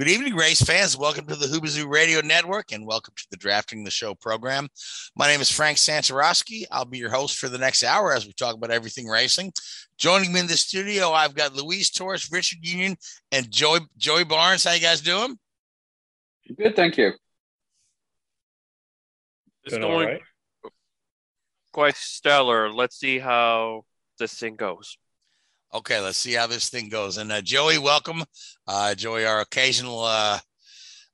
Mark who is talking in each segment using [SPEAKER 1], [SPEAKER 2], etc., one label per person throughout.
[SPEAKER 1] Good evening, race fans. Welcome to the Hoobazoo Radio Network and welcome to the Drafting the Show program. My name is Frank Santoroski. I'll be your host for the next hour as we talk about everything racing. Joining me in the studio, I've got Luis Torres, Richard Union, and Joey Joey Barnes. How you guys doing?
[SPEAKER 2] Good, thank you.
[SPEAKER 3] It's going right. quite stellar. Let's see how this thing goes.
[SPEAKER 1] Okay, let's see how this thing goes. And uh, Joey, welcome. Uh, Joey, our occasional uh,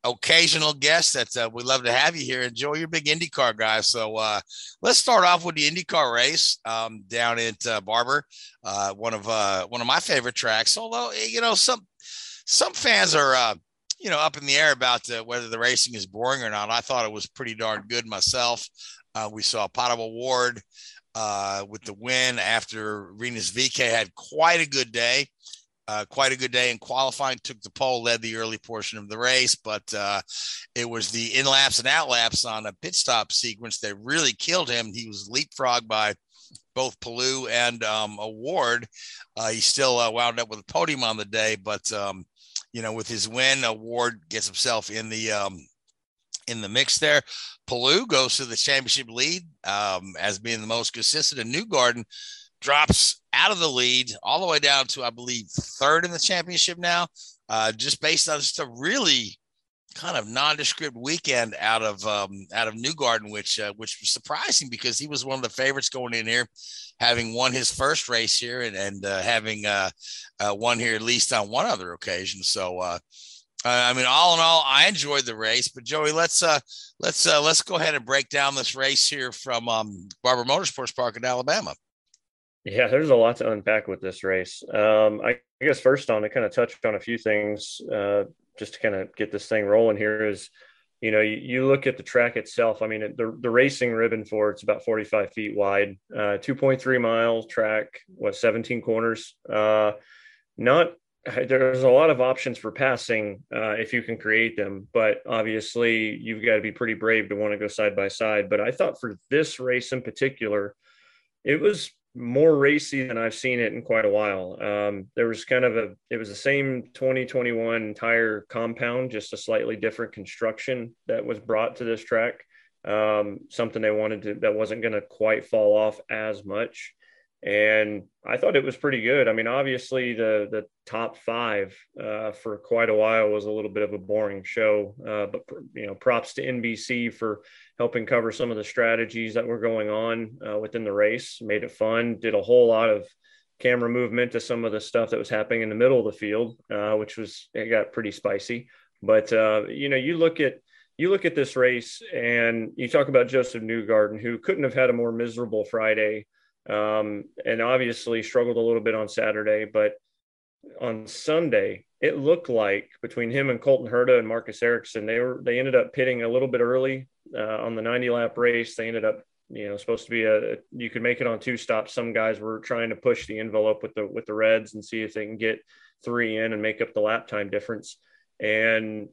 [SPEAKER 1] occasional guest. That uh, we love to have you here. And Joey, you're big IndyCar guy. So uh, let's start off with the IndyCar race um, down at uh, Barber, uh, one of uh, one of my favorite tracks. Although eh, you know some some fans are. Uh, you know, up in the air about whether the racing is boring or not. I thought it was pretty darn good myself. We saw Pato O'Ward uh, with the win after Rinus VeeKay had quite a good day. Uh, quite a good day in qualifying. Took the pole, led the early portion of the race, but uh, it was the in laps and out laps on a pit stop sequence that really killed him. He was leapfrogged by both Palou and um, O'Ward. Uh, he still uh, wound up with a podium on the day, but um, you know, with his win, O'Ward gets himself in the um, in the mix there. Palou goes to the championship lead um, as being the most consistent, and Newgarden drops out of the lead all the way down to, I believe, third in the championship now, uh, just based on just a really kind of nondescript weekend out of um, out of Newgarden, which uh, which was surprising because he was one of the favorites going in here, having won his first race here and and uh, having uh, uh won here at least on one other occasion. So uh, I mean, all in all, I enjoyed the race. But Joey, let's uh, let's uh, let's go ahead and break down this race here from um, Barber Motorsports Park in Alabama.
[SPEAKER 4] Yeah, there's a lot to unpack with this race. Um, I, I guess first on to kind of touch on a few things, uh, just to kind of get this thing rolling here is, you know, you, you look at the track itself. I mean, the the racing ribbon for it's about 45 feet wide, uh, 2.3 mile track, what 17 corners. Uh, not there's a lot of options for passing uh, if you can create them, but obviously you've got to be pretty brave to want to go side by side. But I thought for this race in particular, it was more racy than I've seen it in quite a while. Um, there was kind of a, it was the same 2021 entire compound, just a slightly different construction that was brought to this track. Um, something they wanted to, that wasn't going to quite fall off as much and I thought it was pretty good. I mean, obviously the the top five uh, for quite a while was a little bit of a boring show, uh, but you know, props to NBC for helping cover some of the strategies that were going on uh, within the race. Made it fun. Did a whole lot of camera movement to some of the stuff that was happening in the middle of the field, uh, which was it got pretty spicy. But uh, you know, you look at you look at this race and you talk about Josef Newgarden, who couldn't have had a more miserable Friday um, and obviously struggled a little bit on Saturday. But on Sunday, it looked like between him and Colton Herta and Marcus Ericsson, they were they ended up pitting a little bit early uh, on the 90 lap race. They ended up, you know, supposed to be a you could make it on two stops. Some guys were trying to push the envelope with the with the Reds and see if they can get three in and make up the lap time difference. And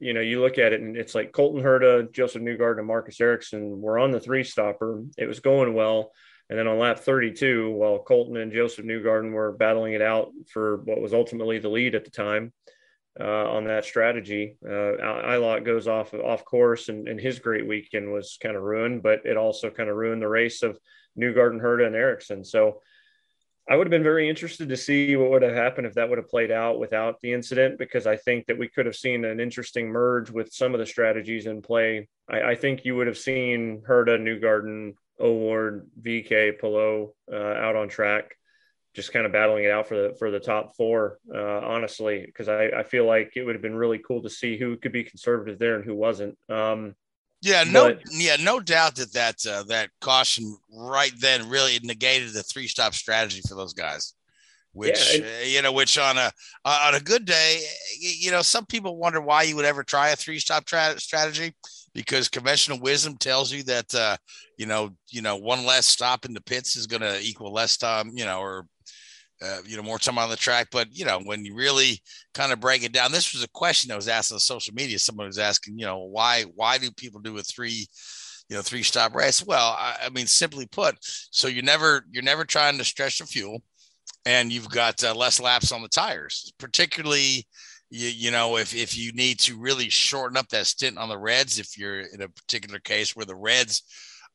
[SPEAKER 4] you know, you look at it and it's like Colton Herta, Josef Newgarden, and Marcus Ericsson were on the three stopper. It was going well. And then on lap 32, while Colton and Josef Newgarden were battling it out for what was ultimately the lead at the time, uh, on that strategy. Uh, goes off off course, and, and his great weekend was kind of ruined, but it also kind of ruined the race of Newgarden, Herta, and Ericsson. So I would have been very interested to see what would have happened if that would have played out without the incident, because I think that we could have seen an interesting merge with some of the strategies in play. I, I think you would have seen Herta, Newgarden, O'Ward, VeeKay, Palou uh, out on track just kind of battling it out for the for the top four, uh, honestly, because I, I feel like it would have been really cool to see who could be conservative there and who wasn't. Um,
[SPEAKER 1] yeah, no, but, yeah, no doubt that that uh, that caution right then really negated the three stop strategy for those guys. Which yeah, and, uh, you know, which on a on a good day, you know, some people wonder why you would ever try a three stop tra- strategy because conventional wisdom tells you that uh, you know, you know, one less stop in the pits is going to equal less time, you know, or uh, you know, more time on the track. But you know, when you really kind of break it down, this was a question that was asked on social media. Someone was asking, you know, why why do people do a three, you know, three stop race? Well, I, I mean, simply put, so you never you're never trying to stretch the fuel, and you've got uh, less laps on the tires, particularly. You, you know if, if you need to really shorten up that stint on the reds if you're in a particular case where the reds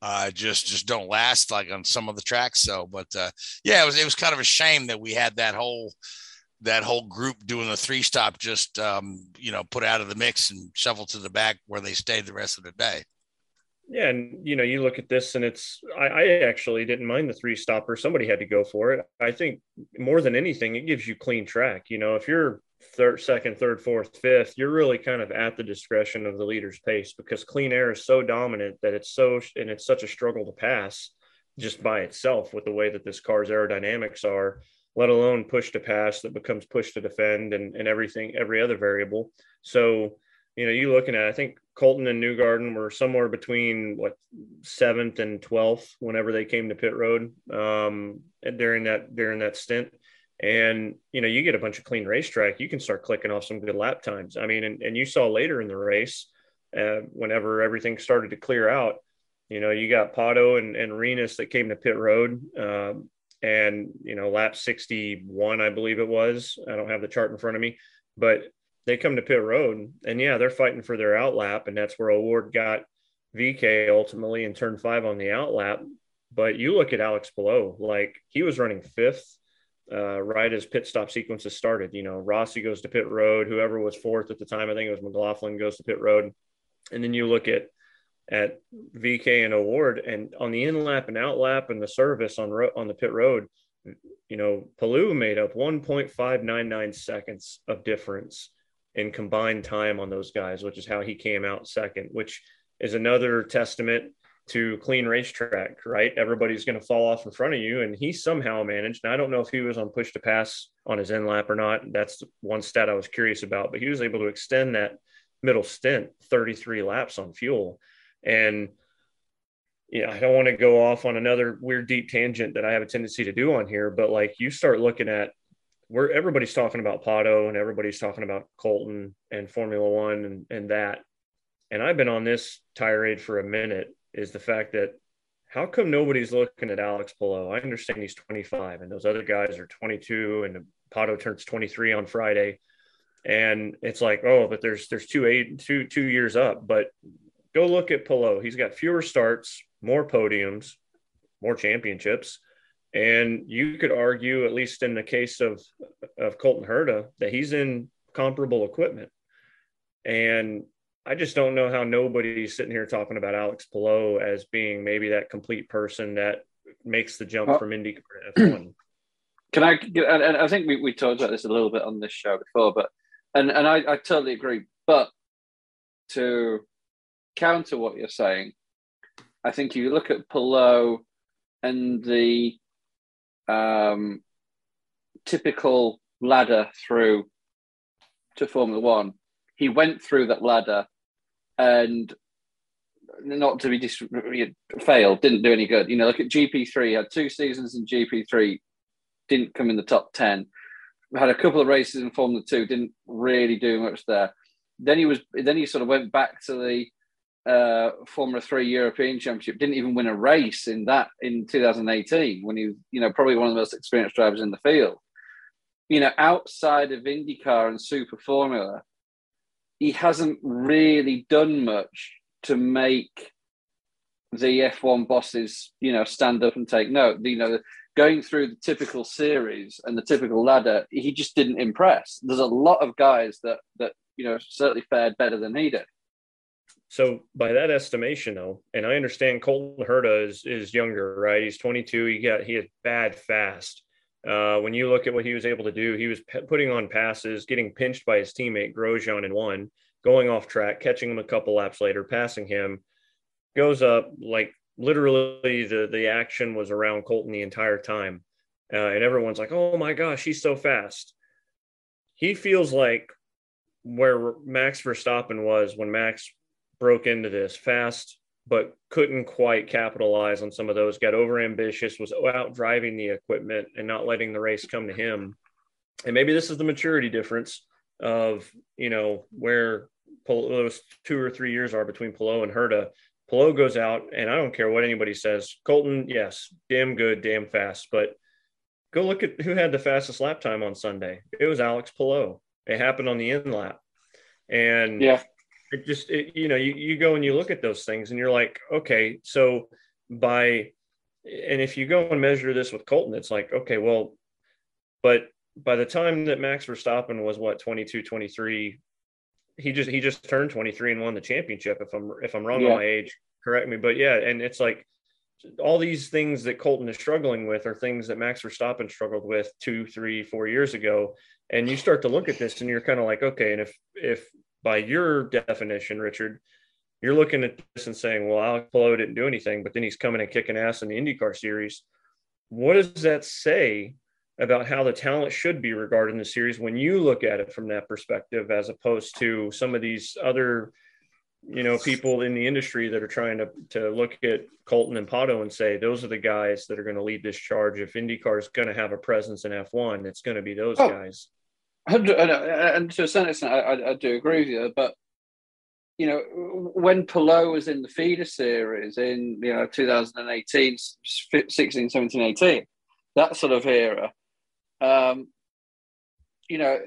[SPEAKER 1] uh, just just don't last like on some of the tracks. So, but uh, yeah, it was it was kind of a shame that we had that whole that whole group doing the three stop just um, you know put out of the mix and shuffled to the back where they stayed the rest of the day.
[SPEAKER 4] Yeah, and you know, you look at this, and it's I, I, actually didn't mind the three stopper. Somebody had to go for it. I think more than anything, it gives you clean track. You know, if you're third, second, third, fourth, fifth, you're really kind of at the discretion of the leader's pace because clean air is so dominant that it's so and it's such a struggle to pass just by itself with the way that this car's aerodynamics are, let alone push to pass that becomes push to defend and, and everything, every other variable. So, you know, you looking at, I think Colton and Newgarden were somewhere between what seventh and 12th whenever they came to pit road um, during that, during that stint and you know you get a bunch of clean racetrack you can start clicking off some good lap times. I mean and, and you saw later in the race uh, whenever everything started to clear out you know you got Pato and, and Rinus that came to pit road um, and you know lap 61 i believe it was. I don't have the chart in front of me but they come to pit road and yeah they're fighting for their outlap and that's where O'Ward got VeeKay ultimately in turn five on the outlap but you look at Alex Palou like he was running fifth uh, right as pit stop sequences started. You know, Rossi goes to pit road. Whoever was fourth at the time, I think it was McLaughlin, goes to pit road. And then you look at at VeeKay and O'Ward, and on the in lap and out lap and the service on ro- on the pit road, you know, Palou made up 1.599 seconds of difference in combined time on those guys, which is how he came out second, which is another testament to clean racetrack, right? Everybody's going to fall off in front of you. And he somehow managed, and I don't know if he was on push to pass on his end lap or not. That's one stat I was curious about, but he was able to extend that middle stint 33 laps on fuel. And yeah, I don't want to go off on another weird deep tangent that I have a tendency to do on here, but like you start looking at where everybody's talking about Pato and everybody's talking about Colton and Formula One and, and that. And I've been on this tirade for a minute is the fact that how come nobody's looking at Alex Palou? I understand he's 25 and those other guys are 22 and Pato turns 23 on Friday. And it's like, oh, but there's there's two eight two two years up. But go look at Palou. He's got fewer starts, more podiums, more championships. And you could argue, at least in the case of of Colton Herta, that he's in comparable equipment. And I just don't know how nobody's sitting here talking about Alex Palou as being maybe that complete person that makes the jump well, from IndyCar to F1.
[SPEAKER 2] Can I? And I think we, we talked about this a little bit on this show before, but and and I, I totally agree. But to counter what you're saying, I think you look at Palou and the um, typical ladder through to Formula One. He went through that ladder and not to be dis- failed, didn't do any good. You know, look at GP3, had two seasons in GP3, didn't come in the top 10. Had a couple of races in Formula 2, didn't really do much there. Then he was then he sort of went back to the uh, Formula 3 European Championship, didn't even win a race in that in 2018 when he was, you know, probably one of the most experienced drivers in the field. you know, outside of IndyCar and Super Formula, he hasn't really done much to make the F1 bosses, you know, stand up and take note. You know, going through the typical series and the typical ladder, he just didn't impress. There's a lot of guys that that you know certainly fared better than he did.
[SPEAKER 4] So by that estimation, though, and I understand Colton Herta is is younger, right? He's 22. He got he had bad fast. Uh, when you look at what he was able to do, he was p- putting on passes, getting pinched by his teammate Grosjean in one, going off track, catching him a couple laps later, passing him, goes up like literally the the action was around Colton the entire time, uh, and everyone's like, "Oh my gosh, he's so fast." He feels like where Max Verstappen was when Max broke into this fast, but couldn't quite capitalize on some of those. Got over ambitious, was out driving the equipment and not letting the race come to him. And maybe this is the maturity difference of you know where those two or three years are between Palou and Herta. Palou goes out, and I don't care what anybody says. Colton, yes, damn good, damn fast, but go look at who had the fastest lap time on Sunday. It was Alex Palou. It happened on the in lap, and
[SPEAKER 2] yeah,
[SPEAKER 4] it just it, you know you you go and you look at those things, and you're like, okay, so by and if you go and measure this with Colton, it's like, okay, well, but by the time that Max Verstappen was what 22, 23, he just he just turned 23 and won the championship. If I'm if I'm wrong yeah. on my age, correct me. But yeah, and it's like all these things that Colton is struggling with are things that Max Verstappen struggled with two, three, four years ago. And you start to look at this and you're kind of like, okay, and if if by your definition, Richard, you're looking at this and saying, well, Alex Palou didn't do anything, but then he's coming and kicking ass in the IndyCar series. What does that say about how the talent should be regarded in the series when you look at it from that perspective, as opposed to some of these other, you know, people in the industry that are trying to to look at Colton and Pato and say those are the guys that are going to lead this charge. If IndyCar is going to have a presence in F1, it's going to be those oh, guys.
[SPEAKER 2] And, to a certain extent, I, I do agree with you, but you know, when Palou was in the feeder series in, you know, 2018, 16, 17, 18, that sort of era, um, you know,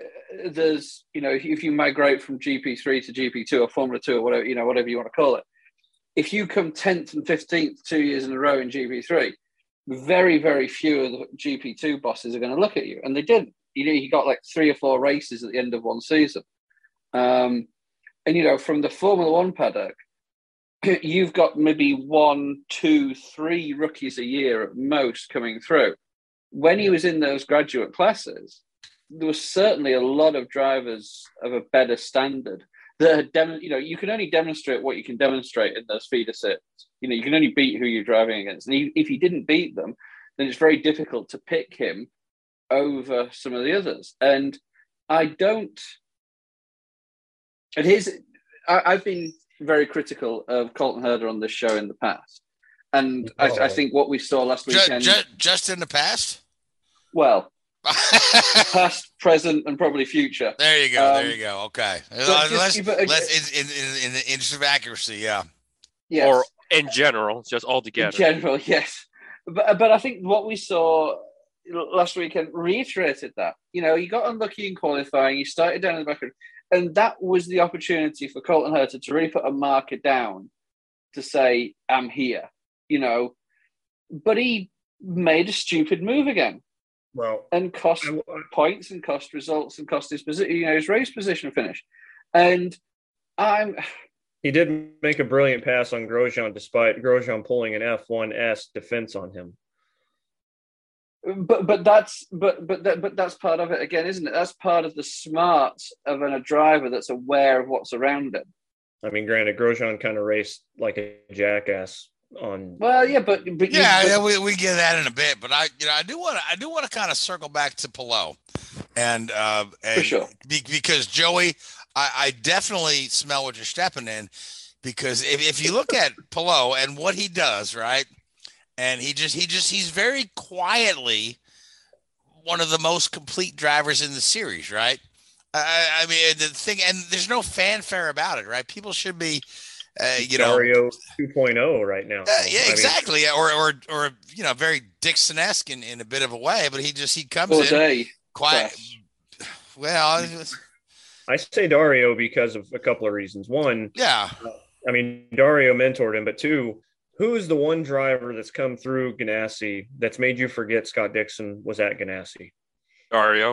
[SPEAKER 2] there's, you know, if you migrate from GP3 to GP2 or Formula 2 or whatever, you know, whatever you want to call it, if you come 10th and 15th two years in a row in GP3, very, very few of the GP2 bosses are going to look at you. And they didn't. You know, he got like three or four races at the end of one season. Um, and, you know, from the Formula One paddock, you've got maybe one, two, three rookies a year at most coming through when he was in those graduate classes, there was certainly a lot of drivers of a better standard that had dem- you know you can only demonstrate what you can demonstrate in those feeder sets. You know you can only beat who you're driving against, and he, if you didn't beat them, then it's very difficult to pick him over some of the others. And I don't. And his, I, have been very critical of Colton Herta on this show in the past, and oh. I, I, think what we saw last weekend,
[SPEAKER 1] just, just in the past.
[SPEAKER 2] Well, past, present, and probably future.
[SPEAKER 1] There you go. Um, there you go. Okay. Let's, just, let's, in, in, in, the interest of accuracy, yeah.
[SPEAKER 3] Yes. Or in general, just all together.
[SPEAKER 2] In general, yes. But, but I think what we saw last weekend reiterated that. You know, he got unlucky in qualifying, he started down in the back, and that was the opportunity for Colton Herta to really put a marker down to say, I'm here, you know. But he made a stupid move again.
[SPEAKER 4] Well,
[SPEAKER 2] and cost I, I, points and cost results and cost his position, you know, his race position finish. And I'm.
[SPEAKER 4] He did make a brilliant pass on Grosjean, despite Grosjean pulling an F1S defense on him.
[SPEAKER 2] But but that's but but that, but that's part of it again, isn't it? That's part of the smarts of an, a driver that's aware of what's around him.
[SPEAKER 4] I mean, granted, Grosjean kind of raced like a jackass on.
[SPEAKER 2] Well, yeah, but, but
[SPEAKER 1] yeah,
[SPEAKER 2] but,
[SPEAKER 1] yeah, we, we get that in a bit, but I you know I do want to I do want to kind of circle back to Palou, and uh, and
[SPEAKER 2] for sure
[SPEAKER 1] be, because Joey, I, I definitely smell what you're stepping in, because if if you look at Palou and what he does, right, and he just he just he's very quietly one of the most complete drivers in the series, right? I, I mean, the thing, and there's no fanfare about it, right? People should be uh, you know,
[SPEAKER 4] Dario 2.0 right now.
[SPEAKER 1] Uh, yeah, exactly. I mean, or, or, or, you know, very Dixon esque in, in a bit of a way, but he just, he comes in. quiet. Well,
[SPEAKER 4] I say Dario because of a couple of reasons. One,
[SPEAKER 1] yeah,
[SPEAKER 4] I mean Dario mentored him, but two, who is the one driver that's come through Ganassi that's made you forget Scott Dixon was at Ganassi?
[SPEAKER 3] Dario.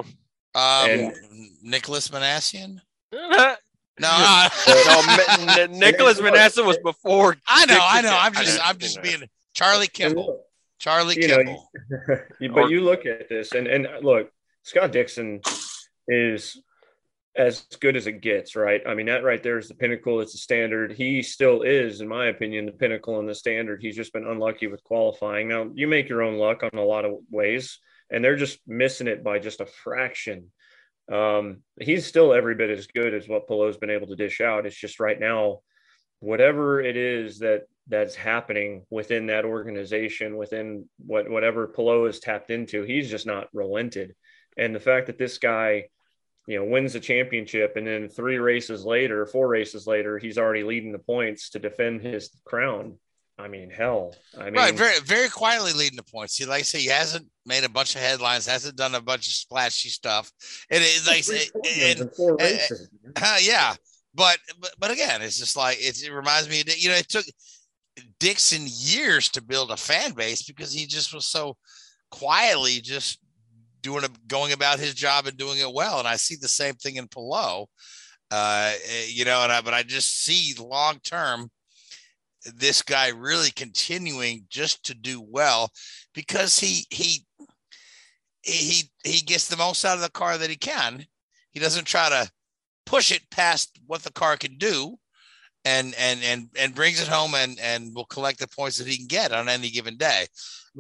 [SPEAKER 1] Um,
[SPEAKER 4] And-
[SPEAKER 1] Nicolas Minassian.
[SPEAKER 3] no,
[SPEAKER 1] No,
[SPEAKER 3] Nicholas Vanessa was before.
[SPEAKER 1] I know, I know. I'm just, I'm just being Charlie Kimball. Charlie
[SPEAKER 4] You know,
[SPEAKER 1] Kimball.
[SPEAKER 4] You- but you look at this and and look, Scott Dixon is as good as it gets, right? I mean, that right there is the pinnacle. It's the standard. He still is, in my opinion, the pinnacle and the standard. He's just been unlucky with qualifying. Now, you make your own luck on a lot of ways, and they're just missing it by just a fraction. Um, he's still every bit as good as what Palou's been able to dish out. It's just right now, whatever it is that that's happening within that organization, within what whatever Palou is tapped into, he's just not relented. And the fact that this guy, you know, wins the championship and then three races later, four races later, he's already leading the points to defend his crown. I mean, hell. I mean,
[SPEAKER 1] right, very, very quietly leading the points. He, like I say, he hasn't made a bunch of headlines, hasn't done a bunch of splashy stuff. It is like, it, and,
[SPEAKER 4] in four
[SPEAKER 1] and-
[SPEAKER 4] races.
[SPEAKER 1] Uh, yeah, but, but but again, it's just like it, it reminds me. Of, you know, it took Dixon years to build a fan base because he just was so quietly just doing a, going about his job and doing it well. And I see the same thing in Palou. Uh, eh, you know, and I but I just see long term this guy really continuing just to do well because he he he he gets the most out of the car that he can. He doesn't try to push it past what the car can do and and and and brings it home and and will collect the points that he can get on any given day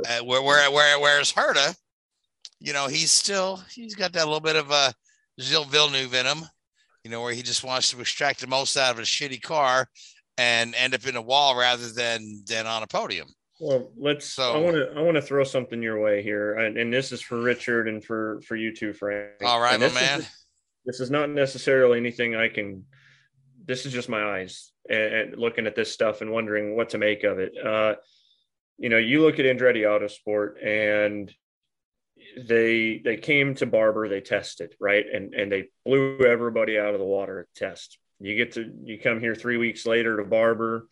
[SPEAKER 1] uh, where where where whereas Herta you know he's still he's got that little bit of a Gilles Villeneuve in him you know where he just wants to extract the most out of a shitty car and end up in a wall rather than than on a podium
[SPEAKER 4] Well, let's.
[SPEAKER 1] So-
[SPEAKER 4] I want to. I want to throw something your way here, and, and this is for Richard and for for you too, Frank.
[SPEAKER 1] all right my
[SPEAKER 4] this is-
[SPEAKER 1] man
[SPEAKER 4] this is not necessarily anything I can. This is just my eyes and, and looking at this stuff and wondering what to make of it. Uh, you know, you look at Andretti Autosport and they they came to Barber, they tested right, and and they blew everybody out of the water at test. You get to you come here three weeks later to Barber,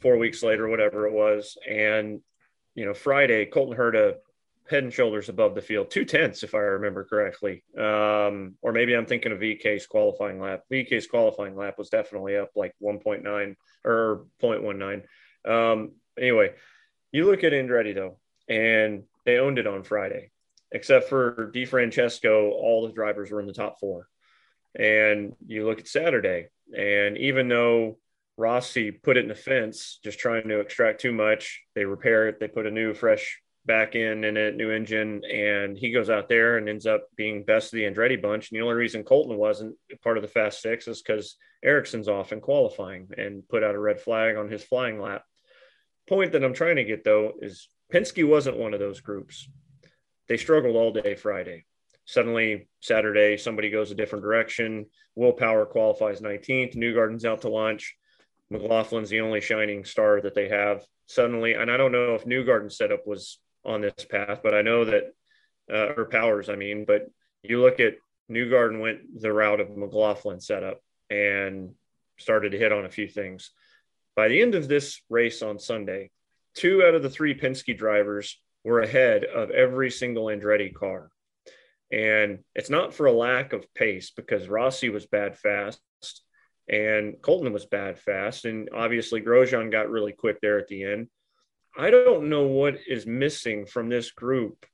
[SPEAKER 4] four weeks later, whatever it was, and you know Friday Colton Herta head and shoulders above the field, two tenths, if I remember correctly. Um, or maybe I'm thinking of VeeKay's qualifying lap. VeeKay's qualifying lap was definitely up like 1.9 or 0.19. Um, anyway, you look at Andretti though, and they owned it on Friday, except for DeFrancesco, all the drivers were in the top four. And you look at Saturday, and even though Rossi put it in the fence, just trying to extract too much, they repair it, they put a new, fresh back in in a new engine, and he goes out there and ends up being best of the Andretti bunch. And the only reason Colton wasn't part of the Fast Six is because Ericsson's off in qualifying and put out a red flag on his flying lap. Point that I'm trying to get though is Penske wasn't one of those groups. They struggled all day Friday. Suddenly, Saturday, somebody goes a different direction. Will Power qualifies 19th. Newgarden's out to lunch. McLaughlin's the only shining star that they have. Suddenly, and I don't know if New Newgarden's setup was on this path, but I know that, uh, or Powers, I mean, but you look at Newgarden went the route of McLaughlin setup and started to hit on a few things. By the end of this race on Sunday, two out of the three Penske drivers were ahead of every single Andretti car. And it's not for a lack of pace because Rossi was bad fast and Colton was bad fast. And obviously, Grosjean got really quick there at the end. I don't know what is missing from this group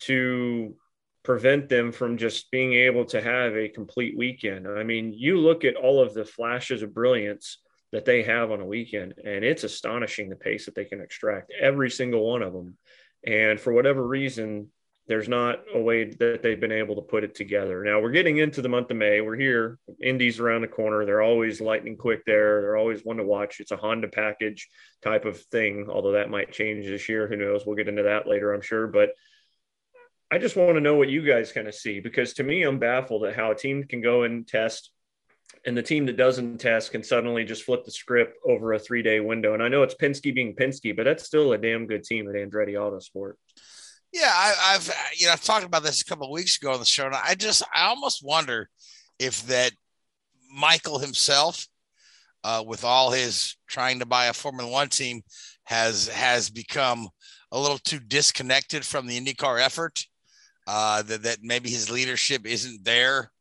[SPEAKER 4] to prevent them from just being able to have a complete weekend. I mean, you look at all of the flashes of brilliance that they have on a weekend, and it's astonishing the pace that they can extract every single one of them. And for whatever reason, there's not a way that they've been able to put it together. Now we're getting into the month of May. We're here. Indy's around the corner. They're always lightning quick there. They're always one to watch. It's a Honda package type of thing, although that might change this year. Who knows? We'll get into that later, I'm sure. But I just want to know what you guys kind of see because to me, I'm baffled at how a team can go and test and the team that doesn't test can suddenly just flip the script over a three day window. And I know it's Penske being Penske, but that's still a damn good team at Andretti Autosport.
[SPEAKER 1] Yeah, I, have you know I've talked about this a couple of weeks ago on the show, and I just I almost wonder if that Michael himself, uh, with all his trying to buy a Formula One team, has has become a little too disconnected from the IndyCar effort. Uh, that that maybe his leadership isn't there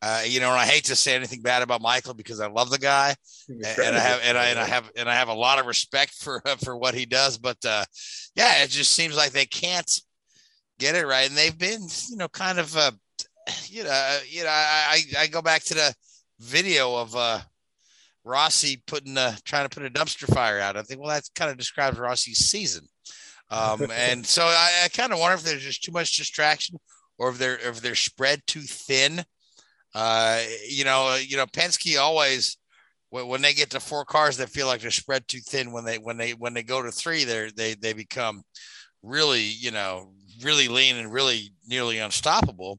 [SPEAKER 1] uh, you know, and I hate to say anything bad about Michael because I love the guy, and, and I have and I and I have and I have a lot of respect for for what he does. But uh, yeah, it just seems like they can't get it right, and they've been, you know, kind of, uh, you know, uh, you know, I I go back to the video of uh, Rossi putting uh, trying to put a dumpster fire out. I think, well, that kind of describes Rossi's season. Um, and so I, I kind of wonder if there's just too much distraction, or if they're if they're spread too thin uh, you know, you know, Penske always when they get to four cars, they feel like they're spread too thin. When they when they when they go to three, they they they become really you know really lean and really nearly unstoppable.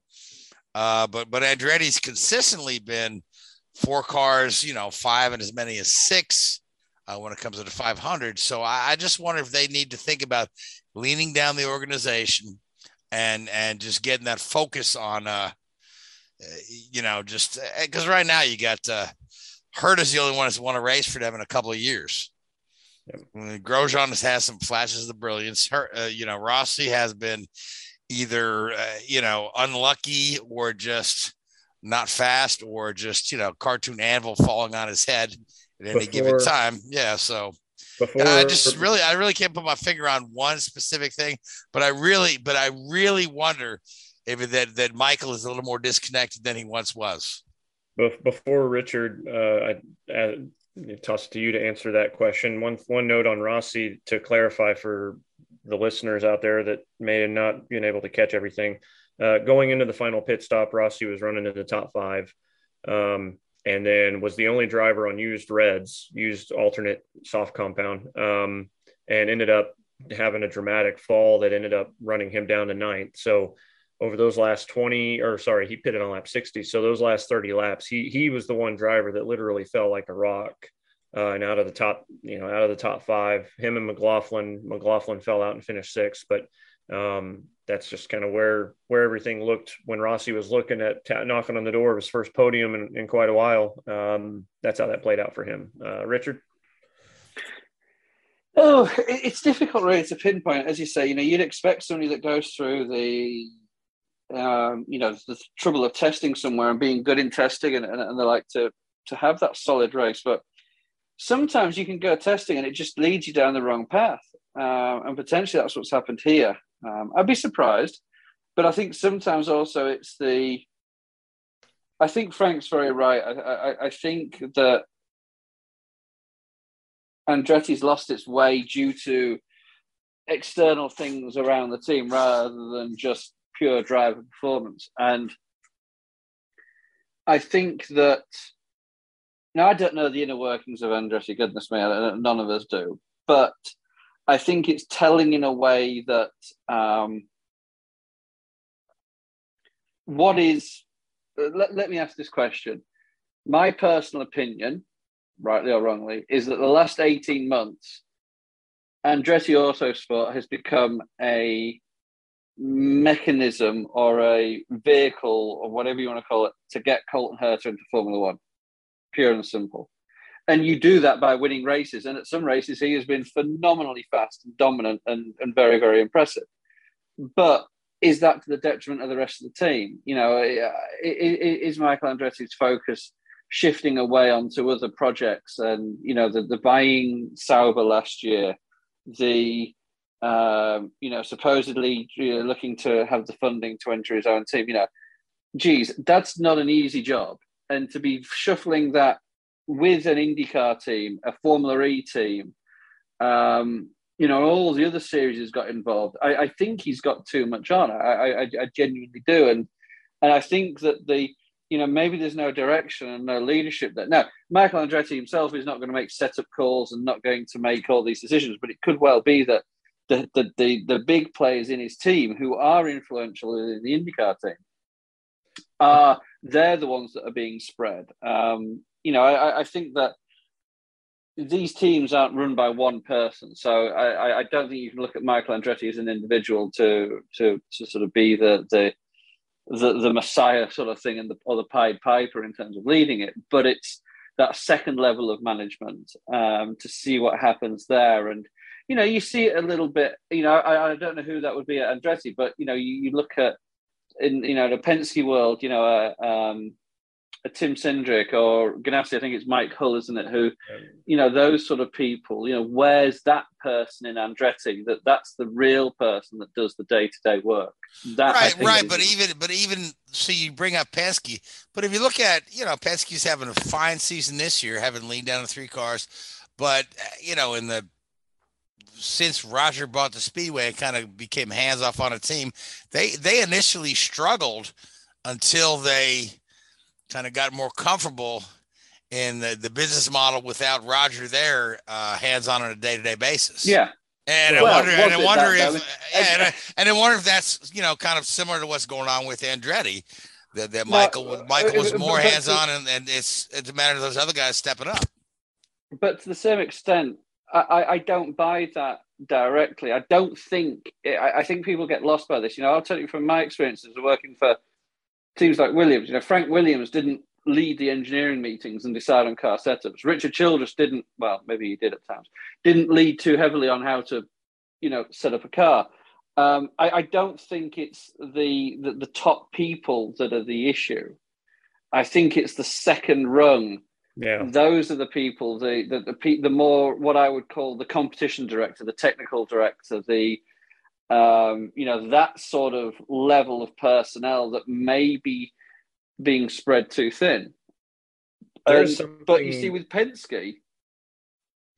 [SPEAKER 1] Uh, but but Andretti's consistently been four cars, you know, five and as many as six uh, when it comes to the 500. So I, I just wonder if they need to think about leaning down the organization and and just getting that focus on uh, uh, you know, just because uh, right now you got uh, Hurt is the only one that's won a race for them in a couple of years. Yep. Grosjean has had some flashes of brilliance. Her, uh, you know, Rossi has been either uh, you know unlucky or just not fast or just you know cartoon anvil falling on his head at any before, given time. Yeah, so before, I just really, I really can't put my finger on one specific thing, but I really, but I really wonder if that that Michael is a little more disconnected than he once was.
[SPEAKER 4] Before Richard, uh, I, I toss it to you to answer that question. One one note on Rossi to clarify for the listeners out there that may have not been able to catch everything. Uh, going into the final pit stop, Rossi was running in the top five, um, and then was the only driver on used reds, used alternate soft compound, um, and ended up having a dramatic fall that ended up running him down to ninth. So over those last 20 or sorry he pitted on lap 60 so those last 30 laps he he was the one driver that literally fell like a rock uh, and out of the top you know out of the top five him and mclaughlin mclaughlin fell out and finished sixth. But um, that's just kind of where where everything looked when rossi was looking at knocking on the door of his first podium in, in quite a while. Um, that's how that played out for him. Uh, richard?
[SPEAKER 2] Oh, it's difficult really to pinpoint. As you say, you know, you'd expect somebody that goes through the um, you know, the trouble of testing somewhere and being good in testing, and, and, and they like to to have that solid race. But sometimes you can go testing and it just leads you down the wrong path, uh, and potentially that's what's happened here. Um, I'd be surprised, but I think sometimes also it's the. I think Frank's very right. I, I, I think that Andretti's lost its way due to external things around the team rather than just pure drive and performance. And I think that now I don't know the inner workings of Andretti, goodness me, none of us do. But I think it's telling in a way that um, what is, let, let me ask this question. My personal opinion, rightly or wrongly, is that the last 18 months, Andretti Autosport has become a mechanism or a vehicle or whatever you want to call it to get Colton Herta into Formula One, pure and simple. And you do that by winning races. And at some races, he has been phenomenally fast and dominant and, and very, very impressive. But is that to the detriment of the rest of the team? You know, is Michael Andretti's focus shifting away onto other projects? And, you know, the, the buying Sauber last year, the um, you know, supposedly you know, looking to have the funding to enter his own team. You know, geez, that's not an easy job, and to be shuffling that with an IndyCar team, a Formula E team, um, you know, all the other series has got involved. I, I think he's got too much on. I, I, I genuinely do, and and I think that the you know, maybe there's no direction and no leadership there. Now, Michael Andretti himself is not going to make setup calls and not going to make all these decisions, but it could well be that the, the, the, the big players in his team who are influential in the IndyCar team are they're the ones that are being spread. Um, you know, I, I think that these teams aren't run by one person. So I, I don't think you can look at Michael Andretti as an individual to to to sort of be the the the, the messiah sort of thing and the or the Pied Piper in terms of leading it. But it's that second level of management um, to see what happens there. And you know, you see it a little bit. You know, I, I don't know who that would be at Andretti, but you know, you, you look at in you know the Penske world, you know, uh, um, a Tim Cindric or Ganassi, I think it's Mike Hull, isn't it? Who, you know, those sort of people. You know, where's that person in Andretti? That that's the real person that does the day to day work. That
[SPEAKER 1] right, right. Is, but even, but even so, you bring up Penske, but if you look at, you know, Penske's having a fine season this year, having leaned down to three cars, but you know, in the since Roger bought the Speedway and kind of became hands off on a team, they they initially struggled until they kind of got more comfortable in the, the business model without Roger there, uh, hands on on a day to day basis.
[SPEAKER 2] Yeah.
[SPEAKER 1] And well, I wonder, and I wonder if, yeah, and, I, and I wonder if that's you know kind of similar to what's going on with Andretti, that, that Michael no, Michael was more hands on, and, and it's it's a matter of those other guys stepping up.
[SPEAKER 2] But to the same extent, I, I don't buy that directly. I don't think I, I think people get lost by this. You know, I'll tell you from my experiences of working for teams like Williams. You know, Frank Williams didn't lead the engineering meetings and decide on car setups. Richard Childress didn't. Well, maybe he did at times. Didn't lead too heavily on how to, you know, set up a car. Um, I, I, don't think it's the, the, the top people that are the issue. I think it's the second rung.
[SPEAKER 4] Yeah,
[SPEAKER 2] those are the people. The the the, the more what I would call the competition director, the technical director, the um, you know, that sort of level of personnel that may be being spread too thin. Um, but you see, with Penske,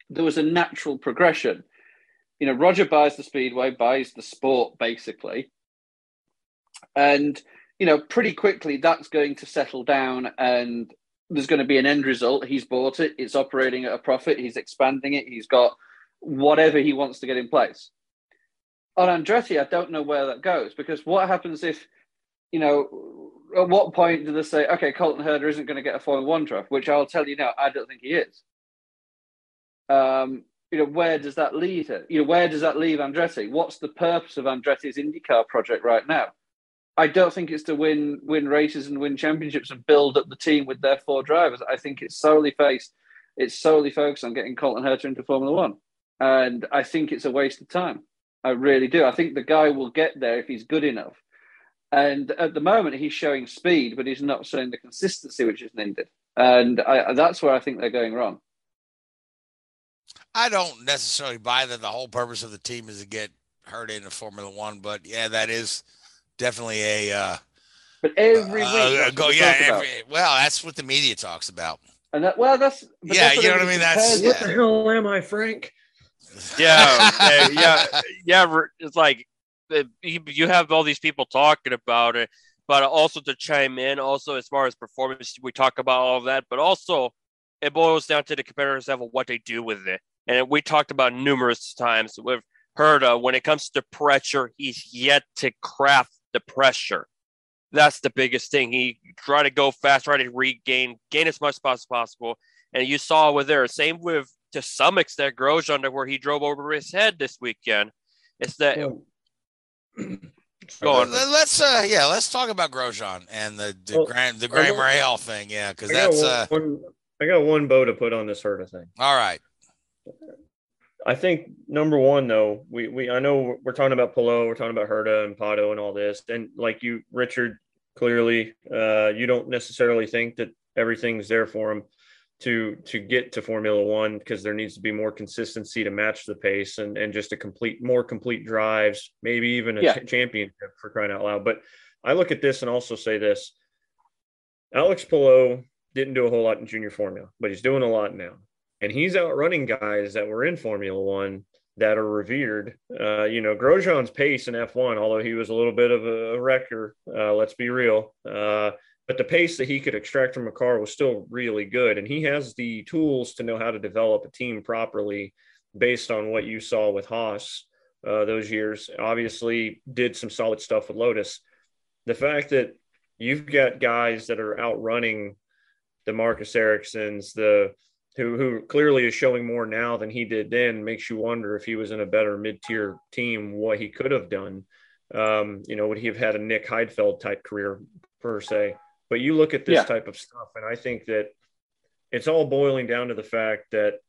[SPEAKER 2] there was a natural progression. You know, Roger buys the speedway, buys the sport, basically, and you know, pretty quickly that's going to settle down, and there's going to be an end result. He's bought it; it's operating at a profit. He's expanding it. He's got whatever he wants to get in place on Andretti, I don't know where that goes because what happens if, you know, at what point do they say, okay, Colton Herta isn't going to get a Formula One draft? Which I'll tell you now, I don't think he is. Um, you know, where does that lead her? You know, where does that leave Andretti? What's the purpose of Andretti's IndyCar project right now? I don't think it's to win win races and win championships and build up the team with their four drivers. I think it's solely faced, it's solely focused on getting Colton Herta into Formula One, and I think it's a waste of time. I really do. I think the guy will get there if he's good enough. And at the moment, he's showing speed, but he's not showing the consistency which is needed. And I, that's where I think they're going wrong.
[SPEAKER 1] I don't necessarily buy that the whole purpose of the team is to get hurt into Formula One, but yeah, that is definitely a. Uh,
[SPEAKER 2] but every uh, week, uh,
[SPEAKER 1] go yeah. Every, well, that's what the media talks about.
[SPEAKER 2] And that well, that's
[SPEAKER 1] yeah.
[SPEAKER 2] That's
[SPEAKER 1] you know what I mean? That's
[SPEAKER 4] yeah. what the hell am I, Frank?
[SPEAKER 3] yeah, yeah, yeah. It's like you have all these people talking about it, but also to chime in, also as far as performance, we talk about all of that, but also it boils down to the competitors level what they do with it. And we talked about numerous times with Herta when it comes to pressure, he's yet to craft the pressure. That's the biggest thing. He try to go fast, try to regain, gain as much as possible. And you saw with there, same with to some extent Grosjean where he drove over his head this weekend. It's that. Well,
[SPEAKER 1] go on. Let's uh yeah, let's talk about Grosjean and the the well, Graham the Graham Rahal thing. Yeah, because that's
[SPEAKER 4] one, uh. One, I got one bow to put on this Herta thing.
[SPEAKER 1] All right.
[SPEAKER 4] I think number one though, we we I know we're talking about Palou, we're talking about Herta and Pato and all this, and like you, Richard, clearly, uh, you don't necessarily think that everything's there for him to to get to Formula One because there needs to be more consistency to match the pace and and just a complete more complete drives, maybe even a yeah. ch- championship for crying out loud. But I look at this and also say this: Alex Palou didn't do a whole lot in junior formula, but he's doing a lot now, and he's outrunning guys that were in Formula One that are revered. Uh, you know, Grosjean's pace in F1, although he was a little bit of a wrecker, uh, let's be real. Uh, but the pace that he could extract from a car was still really good. And he has the tools to know how to develop a team properly based on what you saw with Haas uh, those years. Obviously, did some solid stuff with Lotus. The fact that you've got guys that are outrunning the Marcus Ericssons, the who who clearly is showing more now than he did then, makes you wonder if he was in a better mid tier team, what he could have done. Um, you know, would he have had a Nick Heidfeld type career per se? But you look at this
[SPEAKER 2] Yeah.
[SPEAKER 4] type of stuff, and I think that it's all boiling down to the fact that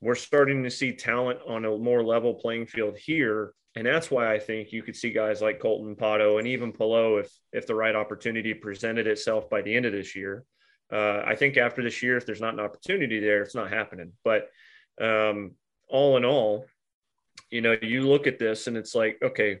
[SPEAKER 4] we're starting to see talent on a more level playing field here. And that's why I think you could see guys like Colton Pato and even Palou if if the right opportunity presented itself by the end of this year. Uh, I think after this year, if there's not an opportunity there, it's not happening. But um, all in all, you know, you look at this and it's like, okay,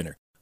[SPEAKER 5] winner.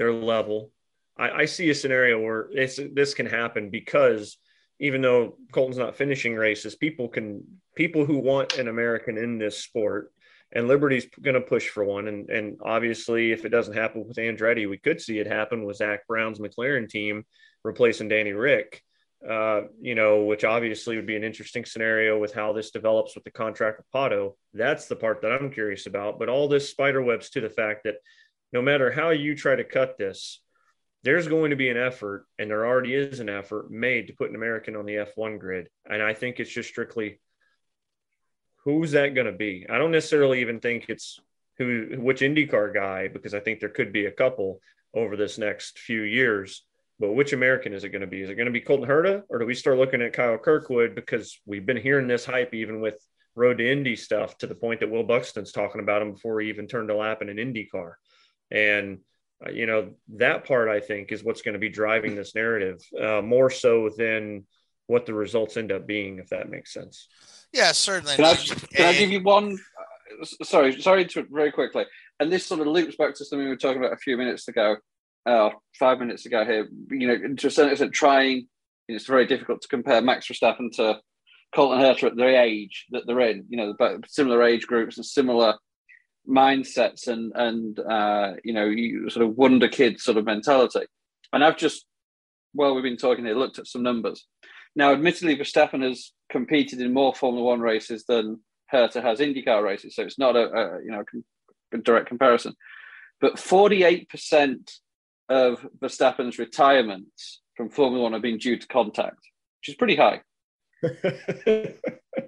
[SPEAKER 4] Their level. I, I see a scenario where it's, this can happen because even though Colton's not finishing races, people can people who want an American in this sport, and Liberty's going to push for one. And and obviously, if it doesn't happen with Andretti, we could see it happen with Zak Brown's McLaren team replacing Danny Ric. Uh, you know, which obviously would be an interesting scenario with how this develops with the contract with Pato. That's the part that I'm curious about. But all this spider webs to the fact that no matter how you try to cut this, there's going to be an effort, and there already is an effort made to put an American on the F1 grid. And I think it's just strictly who's that going to be? I don't necessarily even think it's who, which IndyCar guy, because I think there could be a couple over this next few years. But which American is it going to be? Is it going to be Colton Herta, or do we start looking at Kyle Kirkwood because we've been hearing this hype even with Road to Indy stuff to the point that Will Buxton's talking about him before he even turned a lap in an Indy car. And uh, you know that part I think is what's going to be driving this narrative uh, more so than what the results end up being, if that makes sense.
[SPEAKER 1] Yeah, certainly.
[SPEAKER 2] Can I, can I give you one? uh, Sorry, sorry to very quickly. And this sort of loops back to something we were talking about a few minutes ago, uh, five minutes ago here. You know, to a certain extent, trying. It's very difficult to compare Max Verstappen to Colton Herta at the age that they're in. You know, but similar age groups and similar mindsets and and uh, you know, you sort of wonder kid sort of mentality. And I've just, while we've been talking here, looked at some numbers. Now, admittedly, Verstappen has competed in more Formula One races than Herta has IndyCar races, so it's not a, a you know a direct comparison. But forty-eight percent of Verstappen's retirements from Formula One have been due to contact, which is pretty high.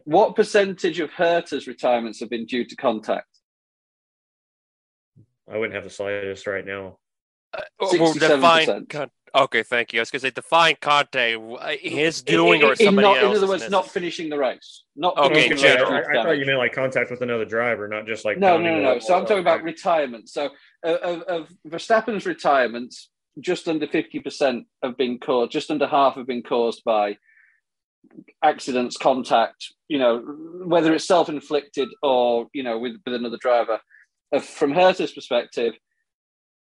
[SPEAKER 2] what percentage of Herta's retirements have been due to contact?
[SPEAKER 4] I wouldn't have the slightest right now.
[SPEAKER 3] Well, define okay, thank you. I was going to say define Conte, his doing or
[SPEAKER 2] In- in
[SPEAKER 3] somebody
[SPEAKER 2] not-
[SPEAKER 3] else.
[SPEAKER 2] In other words, not finishing the race. Not
[SPEAKER 3] Okay,
[SPEAKER 2] finishing
[SPEAKER 3] in
[SPEAKER 2] the race
[SPEAKER 4] I, I thought you meant like contact with another driver, not just like
[SPEAKER 2] No, no, no, no. So I'm talking about retirement. So uh, of, of Verstappen's retirements, just under 50% have been caused, just under half have been caused by accidents, contact, you know, whether it's self inflicted or, you know, with, with another driver. From Herta's perspective,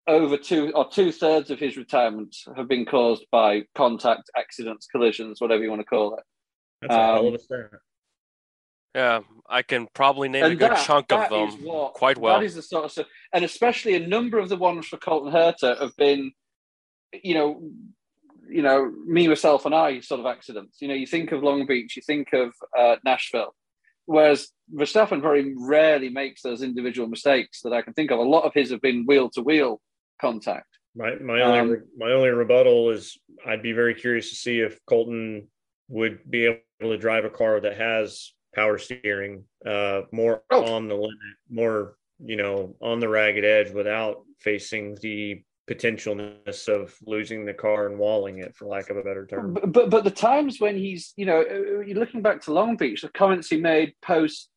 [SPEAKER 2] over two or two thirds of his retirements have been caused by contact, accidents, collisions, whatever you want to call it.
[SPEAKER 4] That's a hell
[SPEAKER 2] Um,
[SPEAKER 4] of a stat.
[SPEAKER 3] Yeah, I can probably name a good
[SPEAKER 2] that-
[SPEAKER 3] chunk of them
[SPEAKER 2] what-
[SPEAKER 3] quite well.
[SPEAKER 2] That is the sort of stuff, and especially a number of the ones for Colton Herta have been, you know, you know, me myself and I sort of accidents. You know, you think of Long Beach, you think of uh, Nashville, whereas Verstappen very rarely makes those individual mistakes that I can think of. A lot of his have been wheel to wheel contact.
[SPEAKER 4] My my only
[SPEAKER 2] Um,
[SPEAKER 4] my only rebuttal is I'd be very curious to see if Colton would be able to drive a car that has power steering, uh, more
[SPEAKER 2] Oh.
[SPEAKER 4] on the limit, more you know on the ragged edge without facing the potentialness of losing the car and walling it, for lack of a better term.
[SPEAKER 2] But, but but the times when he's you know uh, you're looking back to Long Beach, the comments he made post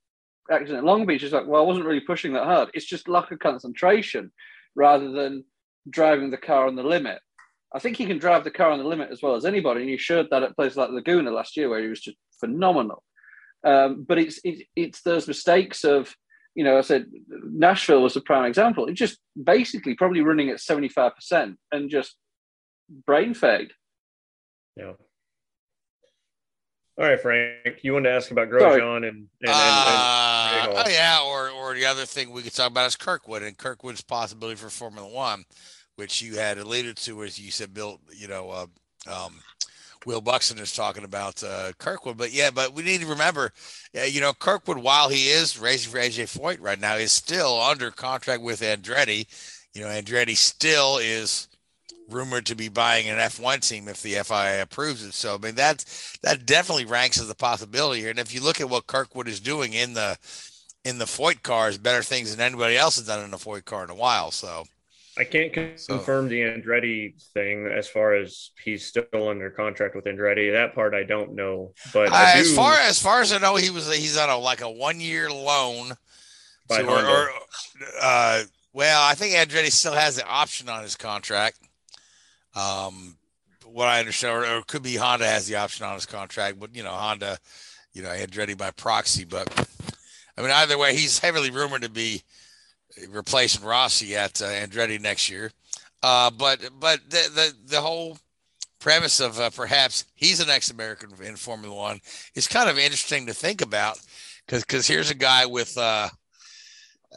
[SPEAKER 2] accident at Long Beach is like, well, I wasn't really pushing that hard. It's just lack of concentration rather than driving the car on the limit. I think he can drive the car on the limit as well as anybody, and he showed that at places like Laguna last year, where he was just phenomenal. Um, but it's it, it's those mistakes of you know I said Nashville was a prime example. It's just basically probably running at seventy five percent and just brain fade.
[SPEAKER 4] Yeah. All right, Frank. You wanted to ask about Grosjean and, and, and,
[SPEAKER 1] Uh,
[SPEAKER 4] and
[SPEAKER 1] oh yeah, or or the other thing we could talk about is Kirkwood and Kirkwood's possibility for Formula One, which you had alluded to as you said, Bill. You know, uh, um, Will Buxton is talking about uh, Kirkwood, but yeah, but we need to remember, uh, you know, Kirkwood, while he is racing for AJ Foyt right now, is still under contract with Andretti. You know, Andretti still is rumored to be buying an F1 team if the FIA approves it. So I mean that that definitely ranks as a possibility here. And if you look at what Kirkwood is doing in the in the Foyt cars, better things than anybody else has done in a Foyt car in a while. So
[SPEAKER 4] I can't confirm the Andretti thing as far as he's still under contract with Andretti. That part I don't know, but
[SPEAKER 1] uh,
[SPEAKER 4] I do,
[SPEAKER 1] as far as far as I know, he was he's on a like a one year loan.
[SPEAKER 4] By
[SPEAKER 1] to- or, or, uh, well, I think Andretti still has the option on his contract. Um, what I understand, or, or it could be Honda has the option on his contract, but you know Honda, you know Andretti by proxy. But I mean, either way, he's heavily rumored to be replacing Rossi at uh, Andretti next year. Uh, but but the the the whole premise of uh, perhaps he's the next American in Formula One is kind of interesting to think about because because here's a guy with uh,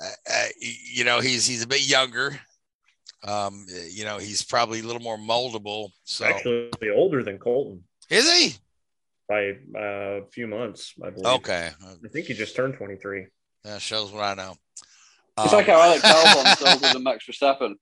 [SPEAKER 1] uh, uh, you know he's he's a bit younger. Um, you know he's probably a little more moldable. So
[SPEAKER 4] actually older than Colton
[SPEAKER 1] is he?
[SPEAKER 4] by uh, a few months, I believe.
[SPEAKER 1] Okay,
[SPEAKER 4] I think he just turned 23.
[SPEAKER 1] that shows what I know.
[SPEAKER 2] It's
[SPEAKER 1] Um,
[SPEAKER 2] like how Alex Albon's older than Max Verstappen.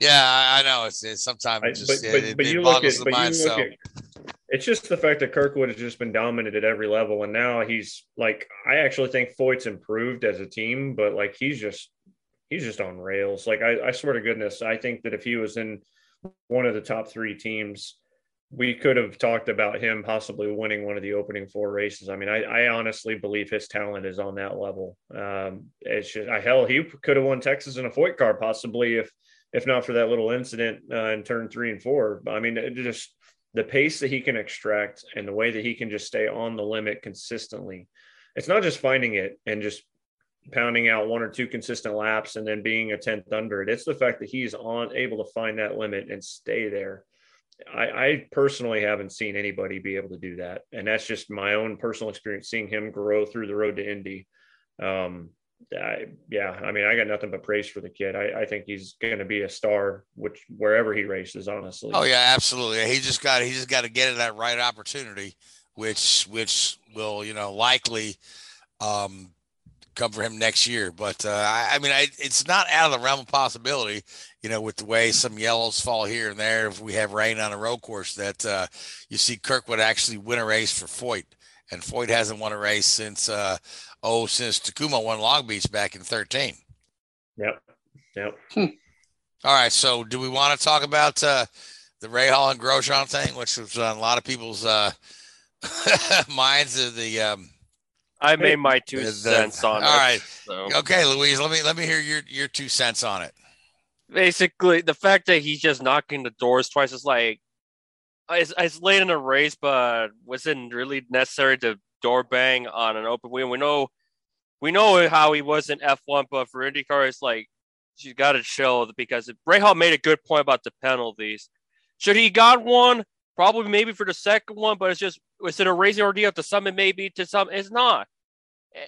[SPEAKER 1] Yeah, I, I know. It's, it's sometimes
[SPEAKER 4] I-
[SPEAKER 1] it just
[SPEAKER 4] but
[SPEAKER 1] it,
[SPEAKER 4] but,
[SPEAKER 1] it,
[SPEAKER 4] but you look
[SPEAKER 1] boggles
[SPEAKER 4] at
[SPEAKER 1] the
[SPEAKER 4] but
[SPEAKER 1] mind.
[SPEAKER 4] you look
[SPEAKER 1] So
[SPEAKER 4] at it's just the fact that Kirkwood has just been dominant at every level, and now he's like I actually think Foyt's improved as a team, but like he's just he's just on rails. Like I, I swear to goodness, I think that if he was in one of the top three teams, we could have talked about him possibly winning one of the opening four races. I mean, I, I honestly believe his talent is on that level. Um, it's just, I, hell, he could have won Texas in a Foyt car possibly if if not for that little incident uh, in turn three and four. I mean, just the pace that he can extract and the way that he can just stay on the limit consistently. It's not just finding it and just pounding out one or two consistent laps and then being a tenth under it. It's the fact that he's on able to find that limit and stay there. I, I personally haven't seen anybody be able to do that, and that's just my own personal experience seeing him grow through the road to Indy. Um, I, yeah, I mean, I got nothing but praise for the kid. I, I think he's going to be a star, which wherever he races, honestly.
[SPEAKER 1] Oh yeah, absolutely. He just got he just got to get in that right opportunity, which which will you know likely um, come for him next year. But uh, I, I mean, I, it's not out of the realm of possibility. You know, with the way some yellows fall here and there, if we have rain on a road course, that uh, you see Kirkwood actually win a race for Foyt, and Foyt hasn't won a race since uh, oh since Takuma won Long Beach back in thirteen.
[SPEAKER 4] Yep. Yep.
[SPEAKER 1] All right. So, do we want to talk about uh, the Rahal and Grosjean thing, which was on a lot of people's uh, minds? Of the um,
[SPEAKER 3] I made my two cents on it.
[SPEAKER 1] All right.
[SPEAKER 3] so.
[SPEAKER 1] Okay, Louise. Let me let me hear your your two cents on it.
[SPEAKER 3] basically the fact that he's just knocking the doors twice is like it's, it's late in the race but wasn't really necessary to door bang on an open wheel we know we know how he was in f1 but for indycar it's like you got to chill because Rahal made a good point about the penalties should he got one probably maybe for the second one but it's just was it a racing ordeal to some it may be to some it's not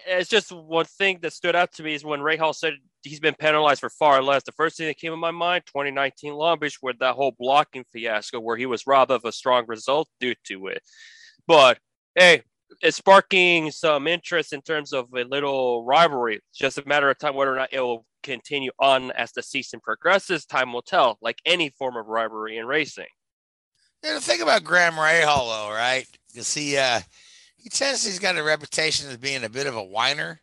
[SPEAKER 3] it's just one thing that stood out to me is when Rahal said he's been penalized for far less. The first thing that came in my mind, 2019 Long Beach, with that whole blocking fiasco where he was robbed of a strong result due to it. But hey, it's sparking some interest in terms of a little rivalry. It's just a matter of time whether or not it will continue on as the season progresses. Time will tell, like any form of rivalry in racing.
[SPEAKER 1] Yeah, the thing about Graham Rahal, though, right? Because he uh, he tends he's got a reputation as being a bit of a whiner.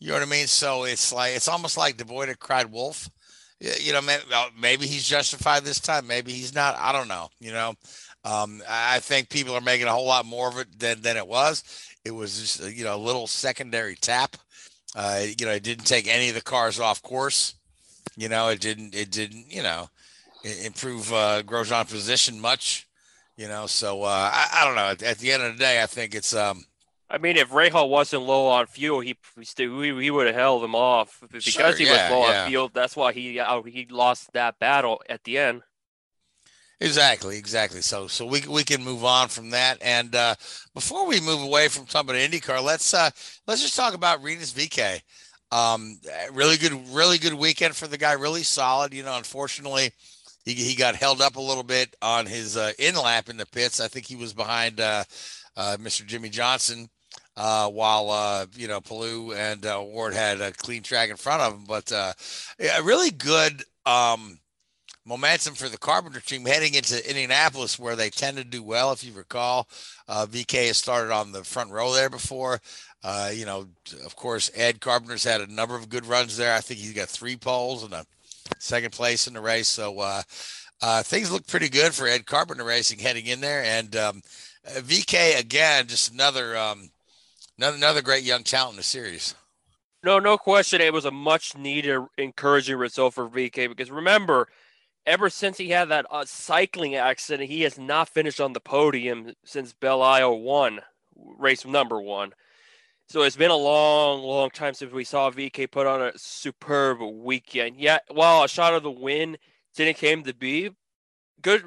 [SPEAKER 1] You know what I mean? So it's like it's almost like the boy that cried wolf. you know, maybe he's justified this time. Maybe he's not. I don't know. You know, um, I think people are making a whole lot more of it than, than it was. It was just, you know, a little secondary tap. Uh, you know, it didn't take any of the cars off course. You know, it didn't, it didn't, you know, improve uh, Grosjean position much. You know, so uh, I, I don't know. At, at, the end of the day, I think it's um,
[SPEAKER 3] I mean, if Rahal wasn't low on fuel, he still he, he would have held him off because sure, he yeah, was low yeah. on fuel. That's why he uh, he lost that battle at the end.
[SPEAKER 1] Exactly, exactly. So so we we can move on from that. And uh, before we move away from talking about IndyCar, let's uh, let's just talk about Rinus VeeKay. Um, really good, really good weekend for the guy. Really solid. You know, unfortunately, he he got held up a little bit on his uh, in lap in the pits. I think he was behind uh, uh, Mr. Jimmie Johnson uh, while uh, you know Palou and uh, Ward had a clean track in front of him. But yeah, really good um, momentum for the Carpenter team heading into Indianapolis, where they tend to do well. If you recall, VeeKay has started on the front row there before. You know, of course, Ed Carpenter's had a number of good runs there. I think he's got three poles and a second place in the race. So uh, uh, things look pretty good for Ed Carpenter Racing heading in there. And um, VeeKay again, just another um, Another, another great young talent in the series.
[SPEAKER 3] No, no question. It was a much needed, encouraging result for VeeKay because remember, ever since he had that uh, cycling accident, he has not finished on the podium since Belle Isle won race number one. So it's been a long, long time since we saw VeeKay put on a superb weekend. Yet, while a shot of the win didn't came to be, good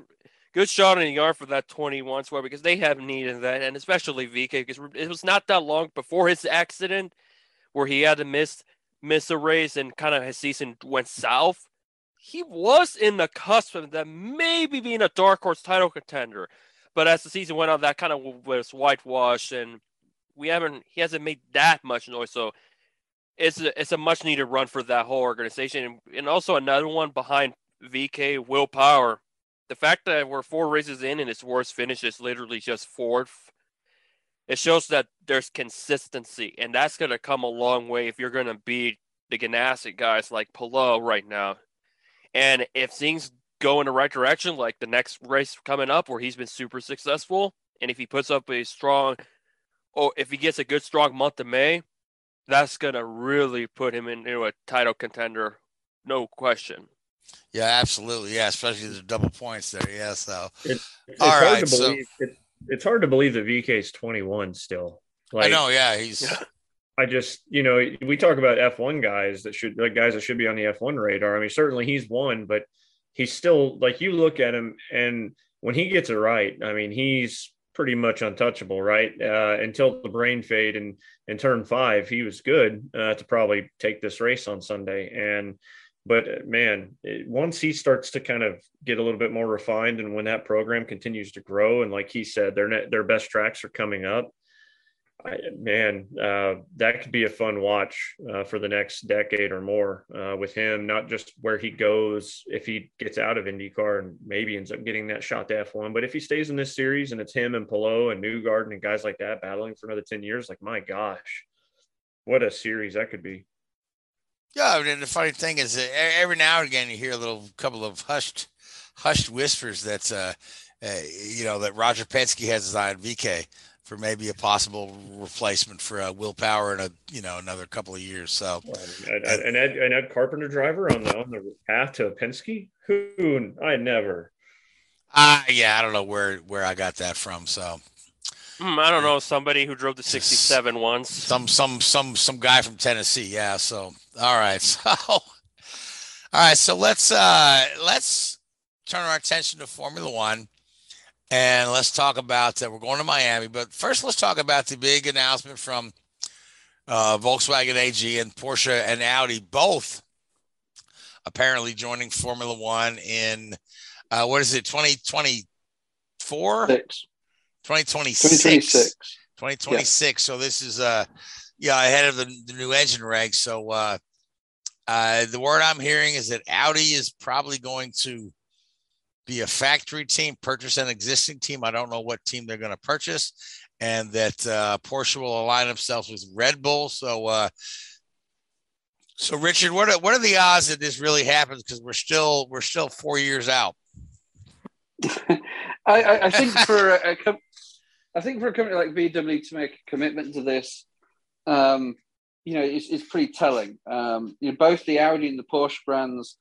[SPEAKER 3] good shot in the yard for that 21 swear because they have needed that, and especially VeeKay because it was not that long before his accident where he had to miss miss a race and kind of his season went south. He was in the cusp of that maybe being a dark horse title contender, but as the season went on, that kind of was whitewashed, and we haven't he hasn't made that much noise. So it's a, it's a much needed run for that whole organization, and, and also another one behind VeeKay Willpower. The fact that we're four races in and its worst finish is literally just fourth, it shows that there's consistency, and that's going to come a long way if you're going to beat the Ganassi guys like Palou right now. And if things go in the right direction, like the next race coming up where he's been super successful, and if he puts up a strong, or if he gets a good strong month of May, that's going to really put him into a title contender, no question.
[SPEAKER 1] Yeah, absolutely. Yeah, especially the double points there. Yeah, so
[SPEAKER 4] it, it's all hard right, to believe. So, it, it's hard to believe that VeeKay's 21 still.
[SPEAKER 1] Like, I know. Yeah, he's.
[SPEAKER 4] I just, you know, we talk about F1 guys that should, like guys that should be on the F1 radar. I mean, certainly he's one, but he's still like you look at him and when he gets it right, I mean, he's pretty much untouchable, right? Uh, until the brain fade and in turn five, he was good uh, to probably take this race on Sunday. And but uh, man, it, once he starts to kind of get a little bit more refined, and when that program continues to grow, and like he said, their their best tracks are coming up. I, man, uh, that could be a fun watch uh, for the next decade or more uh, with him. Not just where he goes if he gets out of IndyCar and maybe ends up getting that shot to F1, but if he stays in this series and it's him and Palou and Newgarden and guys like that battling for another ten years, like my gosh, what a series that could be.
[SPEAKER 1] Yeah, and the funny thing is, every now and again you hear a little couple of hushed, hushed whispers that's uh, uh, you know, that Roger Penske has his eye on VeeKay for maybe a possible replacement for uh, Will Power in a you know another couple of years. So,
[SPEAKER 4] an Ed, an Ed Carpenter driver on the on the path to Penske, who I never.
[SPEAKER 1] Uh yeah, I don't know where where I got that from. So
[SPEAKER 3] Mm, I don't know somebody who drove the '67 once.
[SPEAKER 1] Some some some some guy from Tennessee. Yeah. So all right. So all right. So let's uh let's turn our attention to Formula One, and let's talk about that. We're going to Miami, but first let's talk about the big announcement from uh, Volkswagen AG and Porsche and Audi both apparently joining Formula One in uh, what is it, 2024?
[SPEAKER 2] Six.
[SPEAKER 1] 2026. 2026. Yeah. So this is uh yeah, ahead of the, the new engine reg. So uh uh the word I'm hearing is that Audi is probably going to be a factory team, purchase an existing team. I don't know what team they're going to purchase, and that uh, Porsche will align themselves with Red Bull. So, uh, So, Richard, what are, what are the odds that this really happens? Because we're still we're still four years out.
[SPEAKER 2] I, I, think for I think for a company like VW to make a commitment to this, um, you know, it's, it's pretty telling. Um, you know, both the Audi and the Porsche brands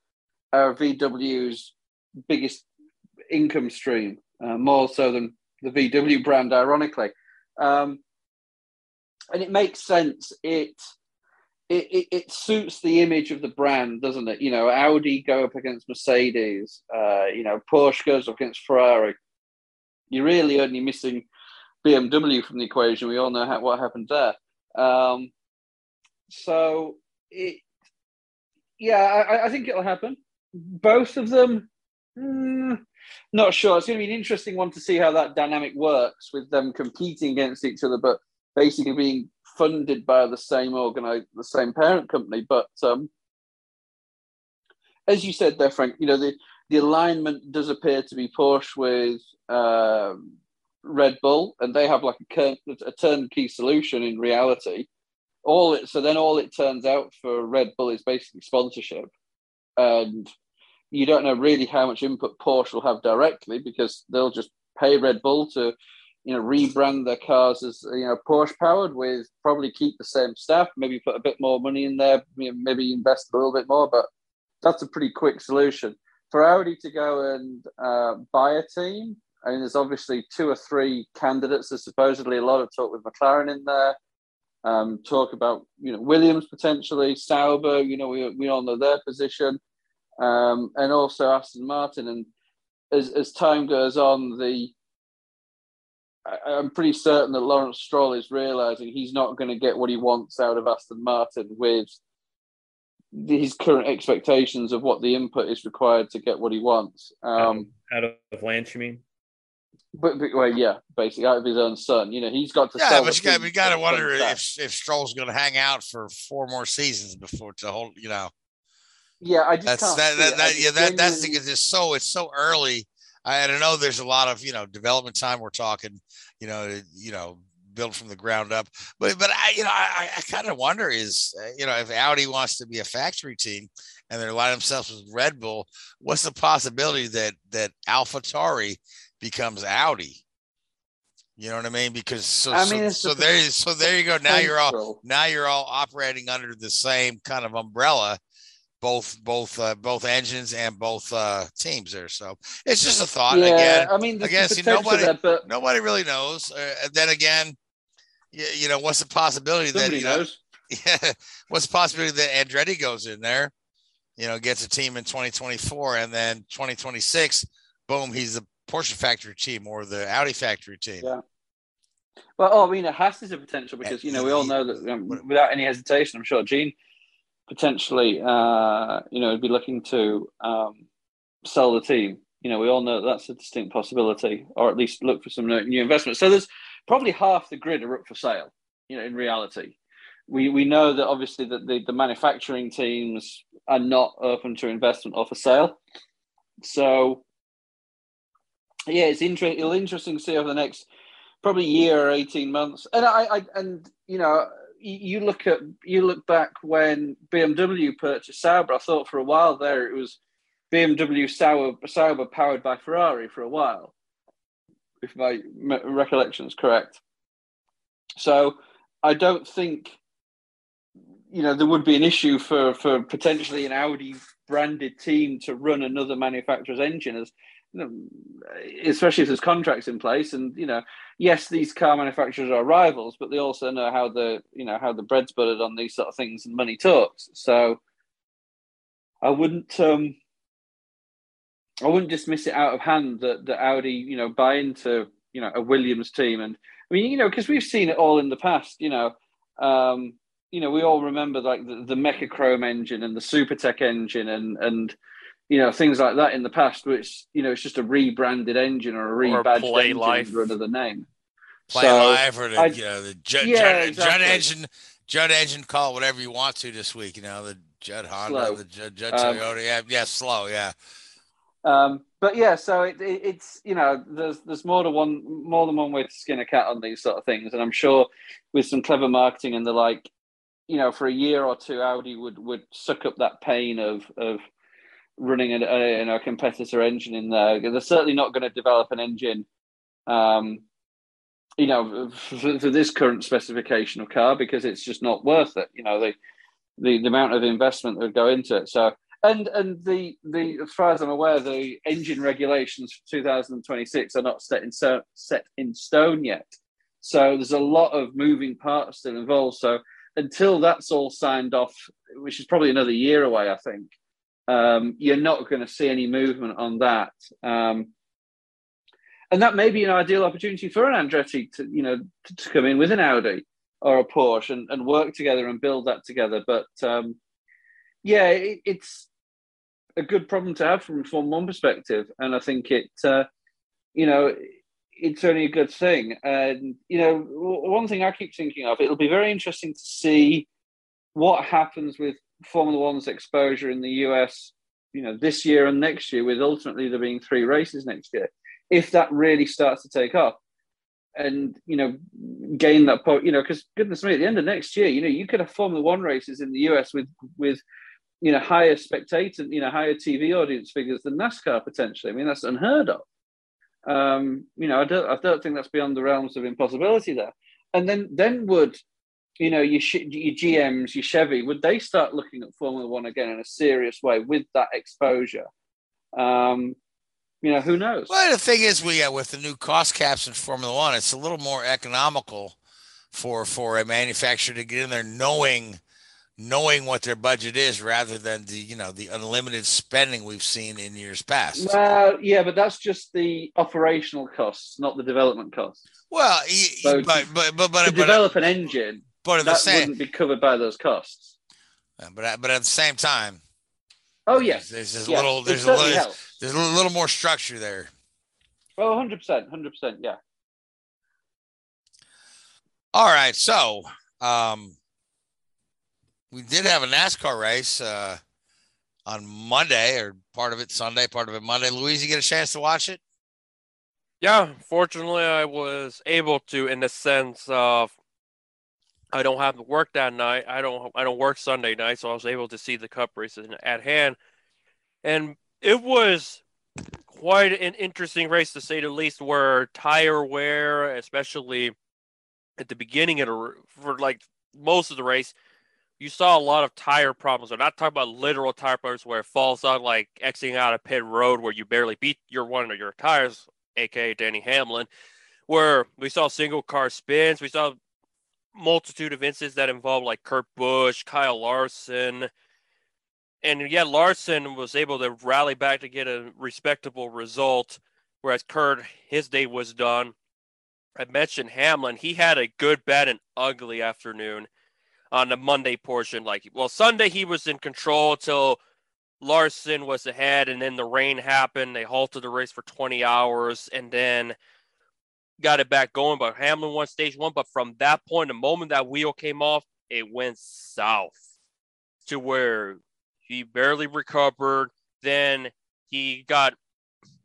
[SPEAKER 2] are VW's biggest income stream, uh, more so than the VW brand, ironically. Um, and it makes sense. It, it, it it suits the image of the brand, doesn't it? You know, Audi go up against Mercedes. Uh, you know, Porsche goes up against Ferrari. You're really only missing BMW from the equation. We all know how, what happened there. Um, so it, yeah, I, I, think it'll happen. Both of them, mm, not sure. It's going to be an interesting one to see how that dynamic works with them competing against each other, but basically being funded by the same organize, the same parent company. But um, as you said there, Frank, you know the the alignment does appear to be Porsche with uh, Red Bull, and they have like a, a turnkey solution in reality. All it so then all it turns out for Red Bull is basically sponsorship, and you don't know really how much input Porsche will have directly because they'll just pay Red Bull to you know rebrand their cars as you know Porsche powered with probably keep the same staff, maybe put a bit more money in there, maybe invest a little bit more, but that's a pretty quick solution for Audi to go and uh, buy a team I mean, there's obviously two or three candidates. There's supposedly a lot of talk with McLaren in there. Um, talk about you know Williams potentially, Sauber. You know, we we all know their position, um, and also Aston Martin. And as as time goes on, the I, I'm pretty certain that Lawrence Stroll is realizing he's not going to get what he wants out of Aston Martin with his current expectations of what the input is required to get what he wants. Um,
[SPEAKER 4] out of Lance, you mean?
[SPEAKER 2] But, but, well, yeah, basically out of his own son. You know, he's got to.
[SPEAKER 1] Yeah, but you got, we got to wonder if if Stroll's going to hang out for four more seasons before to hold. You know.
[SPEAKER 2] Yeah, I just
[SPEAKER 1] that's that, that, that yeah that that's thing is just so it's so early. I, I don't know there's a lot of you know development time. We're talking, you know, you know, build from the ground up. But but I you know I, I kind of wonder is uh, you know if Audi wants to be a factory team and they're lining themselves with Red Bull, what's the possibility that that AlphaTauri becomes Audi. You know what I mean? Because so I mean, so, so there so there you go. Now you're all now you're all operating under the same kind of umbrella, both both uh, both engines and both uh, teams there. So it's just a thought. Yeah, again, I mean, I guess you, nobody that, but... nobody really knows. Uh, and then again, you, you, know, what's the possibility
[SPEAKER 2] Somebody
[SPEAKER 1] that you
[SPEAKER 2] knows.
[SPEAKER 1] know, yeah, what's the possibility that Andretti goes in there, you know, gets a team in 2024, and then 2026, boom, he's the Porsche factory team or the Audi factory team.
[SPEAKER 2] Yeah. Well, oh, I mean, it has a potential because you know we all know that um, without any hesitation, I'm sure Gene potentially, uh, you know, be looking to um, sell the team. You know, we all know that's a distinct possibility, or at least look for some new investment. So there's probably half the grid are up for sale. You know, in reality, we we know that obviously that the, the manufacturing teams are not open to investment or for sale. So yeah, it's interesting. It'll interesting to see over the next probably year or eighteen months. And I, I and you know, you look at you look back when BMW purchased Sauber. I thought for a while there it was BMW Sauber, Sauber powered by Ferrari for a while, if my recollection is correct. So I don't think you know there would be an issue for for potentially an Audi branded team to run another manufacturer's engine as you know, especially if there's contracts in place. And you know, yes, these car manufacturers are rivals, but they also know how the you know how the bread's buttered on these sort of things, and money talks. So I wouldn't um, I wouldn't dismiss it out of hand that that Audi you know buy into you know a Williams team, and I mean you know because we've seen it all in the past. You know. Um, you know, we all remember like the, the Mecachrome engine and the Supertec engine and and you know things like that in the past, which you know it's just a rebranded engine or a rebadged or engine life. under another name.
[SPEAKER 1] Play so, life or the I, you know the Judd, yeah, Judd, exactly. Judd engine, Judd engine, call whatever you want to this week. You know the Judd Honda, slow. the Judd, Judd um, Toyota. Yeah, yeah, slow. Yeah.
[SPEAKER 2] Um, but yeah, so it, it, it's you know there's there's more than one more than one way to skin a cat on these sort of things, and I'm sure with some clever marketing and the like, you know, for a year or two, Audi would would suck up that pain of of running a, a, you know, competitor engine in there. They're certainly not going to develop an engine, um, you know, for, for, this current specification of car because it's just not worth it. You know, the the, the amount of investment that would go into it. So and and the the as far as I'm aware, the engine regulations for 2026 are not set in so, set in stone yet. So there's a lot of moving parts still involved. So until that's all signed off, which is probably another year away, I think, um, you're not going to see any movement on that. Um, and that may be an ideal opportunity for an Andretti to, you know, to, to come in with an Audi or a Porsche and, and work together and build that together. But um, yeah, it, it's a good problem to have from a Form One perspective, and I think it, uh, you know, it's only a good thing. And you know, one thing I keep thinking of, it'll be very interesting to see what happens with Formula One's exposure in the US, you know, this year and next year, with ultimately there being three races next year, if that really starts to take off and you know gain that point you know because goodness me at the end of next year you know you could have formula one races in the us with with you know higher spectator you know higher tv audience figures than nascar potentially. I mean that's unheard of. Um you know i don't i don't think that's beyond the realms of impossibility there. And then then would you know, your, your GMs, your Chevy, would they start looking at Formula One again in a serious way with that exposure? Um, you know, who knows?
[SPEAKER 1] Well, the thing is, we uh, with the new cost caps in Formula One, it's a little more economical for for a manufacturer to get in there knowing knowing what their budget is rather than the you know the unlimited spending we've seen in years past.
[SPEAKER 2] Well, yeah, but that's just the operational costs, not the development costs.
[SPEAKER 1] Well, so but but but, but
[SPEAKER 2] to
[SPEAKER 1] but,
[SPEAKER 2] develop an engine
[SPEAKER 1] but at
[SPEAKER 2] that
[SPEAKER 1] the same,
[SPEAKER 2] wouldn't be covered by those costs.
[SPEAKER 1] But but at the same time,
[SPEAKER 2] oh yes,
[SPEAKER 1] there's, there's
[SPEAKER 2] yes.
[SPEAKER 1] a little there's a little there's a little more structure there.
[SPEAKER 2] Oh, 100 percent, hundred percent, yeah.
[SPEAKER 1] All right, so um, we did have a NASCAR race uh, on Monday, or part of it Sunday, part of it Monday. Louise, you get a chance to watch it?
[SPEAKER 3] Yeah, fortunately, I was able to, in the sense of I don't have to work that night. I don't I don't work Sunday night, so I was able to see the cup races at hand. And it was quite an interesting race to say the least where tire wear, especially at the beginning of the for like most of the race, you saw a lot of tire problems. I'm not talking about literal tire problems where it falls out like exiting out of pit road where you barely beat your one of your tires, aka Denny Hamlin, where we saw single car spins, we saw multitude of incidents that involve like Kurt Busch, Kyle Larson. And yet Larson was able to rally back to get a respectable result, whereas Kurt, his day was done. I mentioned Hamlin. He had a good, bad, and ugly afternoon on the Monday portion. Like, well, Sunday he was in control until Larson was ahead, and then the rain happened. They halted the race for 20 hours, and then got it back going. But Hamlin won stage one. But from that point, the moment that wheel came off, it went south to where he barely recovered. Then he got,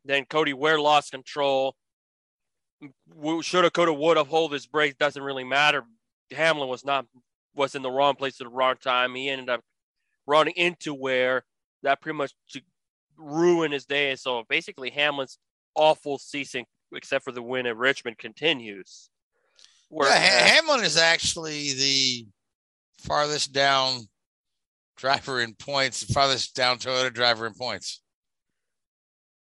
[SPEAKER 3] then Cody Ware lost control. Shoulda, coulda, woulda, hold his brake. Doesn't really matter. Hamlin was not was in the wrong place at the wrong time. He ended up running into Ware that pretty much ruined his day. So basically, Hamlin's awful season except for the win at Richmond, continues.
[SPEAKER 1] Where, yeah, uh, Hamlin is actually the farthest down driver in points, the farthest down Toyota driver in points.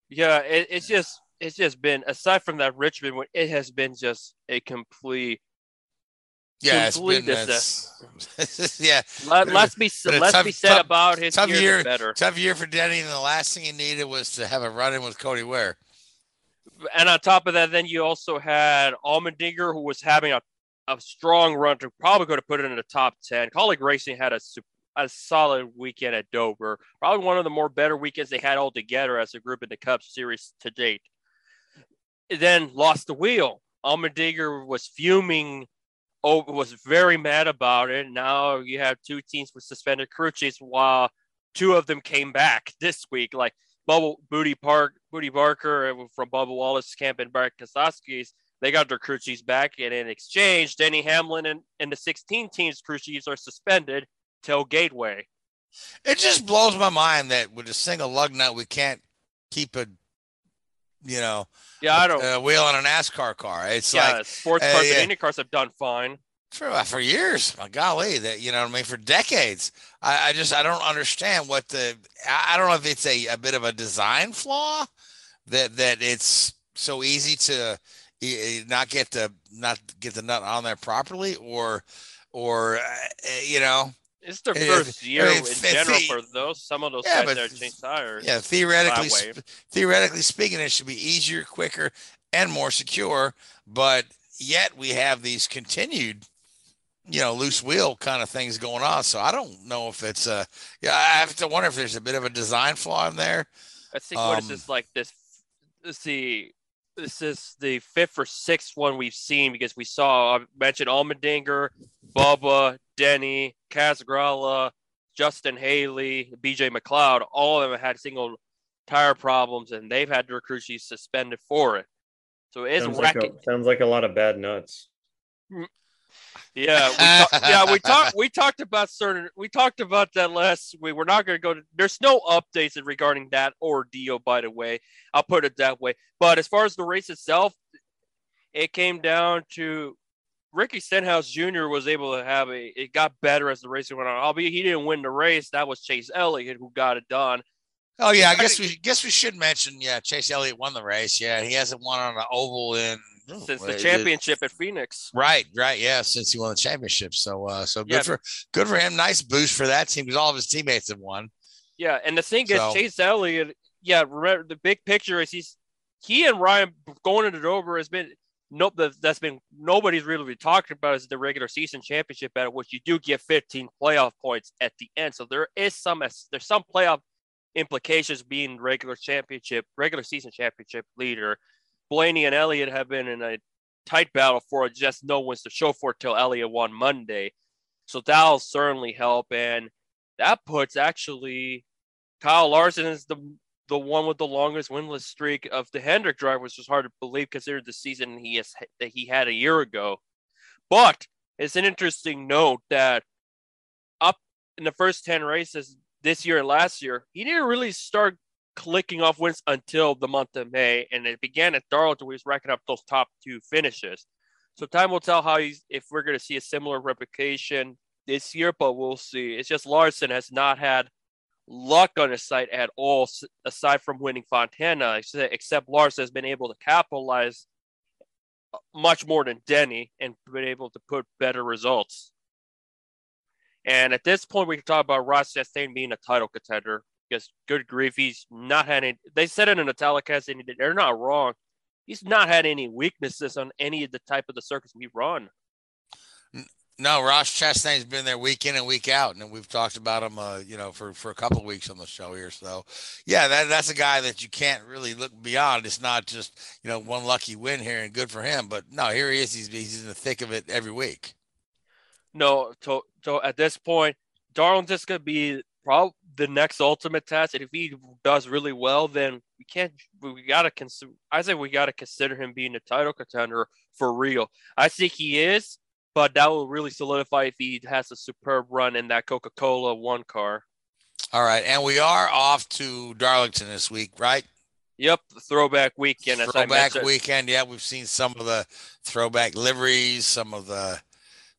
[SPEAKER 3] Yeah, it, it's just it's just been aside from that Richmond, it has been just a complete.
[SPEAKER 1] Yeah, complete it's been, yeah.
[SPEAKER 3] Let, us be let's tough, be said tough, about his
[SPEAKER 1] tough
[SPEAKER 3] year.
[SPEAKER 1] year
[SPEAKER 3] better.
[SPEAKER 1] Tough year for Denny, and the last thing he needed was to have a run in with Cody Ware
[SPEAKER 3] and on top of that, then you also had Allmendinger, who was having a, a strong run to probably go to put it in the top 10. Kaulig Racing had a, a solid weekend at Dover, probably one of the more better weekends they had all together as a group in the Cup Series to date. Then lost the wheel. Allmendinger was fuming, oh, was very mad about it. Now you have two teams with suspended crew chiefs while two of them came back this week. Like, Bubble Booty Park, Bootie Barker from Bubba Wallace camp and Brad Keselowski's They got their crew chiefs back, and in exchange, Denny Hamlin and, and the 16 teams crew chiefs are suspended till Gateway.
[SPEAKER 1] It just blows my mind that with a single lug nut, we can't keep a, you know,
[SPEAKER 3] yeah, I don't
[SPEAKER 1] a wheel on a NASCAR car. It's
[SPEAKER 3] yeah,
[SPEAKER 1] like
[SPEAKER 3] sports
[SPEAKER 1] uh,
[SPEAKER 3] cars
[SPEAKER 1] yeah.
[SPEAKER 3] and Indy cars have done fine.
[SPEAKER 1] For for years. My golly, that you know what I mean for decades. I, I just I don't understand what the I, I don't know if it's a, a bit of a design flaw that that it's so easy to not get the not get the nut on there properly or or uh, eh, you know
[SPEAKER 3] It's their first year
[SPEAKER 1] if-
[SPEAKER 3] in
[SPEAKER 1] if
[SPEAKER 3] general
[SPEAKER 1] the-
[SPEAKER 3] for those. Some of those
[SPEAKER 1] Yeah,
[SPEAKER 3] guys
[SPEAKER 1] but-
[SPEAKER 3] that change tires.
[SPEAKER 1] yeah theoretically sp- theoretically speaking it should be easier quicker and more secure but yet we have these continued you know loose wheel kind of things going on so i don't know if it's a, yeah i have to wonder if there's a bit of a design flaw in there
[SPEAKER 3] I think what is
[SPEAKER 1] Um,
[SPEAKER 3] this like this? This the this is the fifth or sixth one we've seen because we saw I mentioned Allmendinger, Bubba, Denny, Casagrala, Justin Haley, BJ McLeod. All of them had single tire problems, and they've had their crew chiefs suspended for it. So it's
[SPEAKER 4] sounds like, a, sounds like a lot of bad nuts.
[SPEAKER 3] Yeah, we talk, yeah, we talked we talked about certain we talked about that last week. We're not going to go to there's no updates regarding that ordeal by the way. I'll put it that way. But as far as the race itself, it came down to Ricky Stenhouse Jr. was able to have a it got better as the race went on. Albeit he didn't win the race. That was Chase Elliott who got it done.
[SPEAKER 1] oh yeah i guess we guess we should mention yeah chase elliott won the race yeah he hasn't won on an oval in
[SPEAKER 3] Since
[SPEAKER 1] Wait,
[SPEAKER 3] the
[SPEAKER 1] it-
[SPEAKER 3] championship at Phoenix.
[SPEAKER 1] Right, right, yeah. Since he won the championship, so uh, so good
[SPEAKER 3] Yeah.
[SPEAKER 1] for good for him. Nice boost for that team because all of his teammates have won.
[SPEAKER 3] Yeah, and the thing
[SPEAKER 1] So-
[SPEAKER 3] is, Chase Elliott. Yeah, remember the big picture is he's he and Ryan going into Dover has been nope. that- That's been nobody's really been talking about is the regular season championship battle, which you do get 15 playoff points at the end. So there is some there's some playoff implications being regular championship, regular season championship leader. Blaney and Elliott have been in a tight battle for just no one's to show for till Elliott won Monday. So that'll certainly help. And that puts actually Kyle Larson is the the one with the longest winless streak of the Hendrick drivers, which is hard to believe considering the season he has that he had a year ago. But it's an interesting note that up in the first 10 races this year and last year, he didn't really start clicking off wins until the month of May, and it began at Darlington. where he was racking up those top two finishes. So time will tell how he's if we're going to see a similar replication this year, but we'll see. It's just Larson has not had luck on his side at all, aside from winning Fontana. Except, Larson has been able to capitalize uh, much more than Denny and been able to put better results. And at this point, we can talk about Ross Chastain being a title contender because, good grief, he's not had any. They said it in a telecast, and they're not wrong. He's not had any weaknesses on any of the type of the circuits we run.
[SPEAKER 1] No, Ross Chastain's been there week in and week out, and we've talked about him, uh, you know, for for a couple of weeks on the show here. So, yeah, that that's a guy that you can't really look beyond. It's not just you know one lucky win here and good for him, but no, here he is. He's he's in the thick of it every week.
[SPEAKER 3] No, so to at this point, Darlington's just gonna be probably the next ultimate test, and if he does really well, then we can't. We gotta consider. I say we gotta consider him being a title contender for real. I think he is, but that will really solidify if he has a superb run in that Coca Cola one car.
[SPEAKER 1] All right, and we are off to Darlington this week, right?
[SPEAKER 3] Yep, the throwback weekend. As
[SPEAKER 1] throwback weekend. Yeah, we've seen some of the throwback liveries, some of the,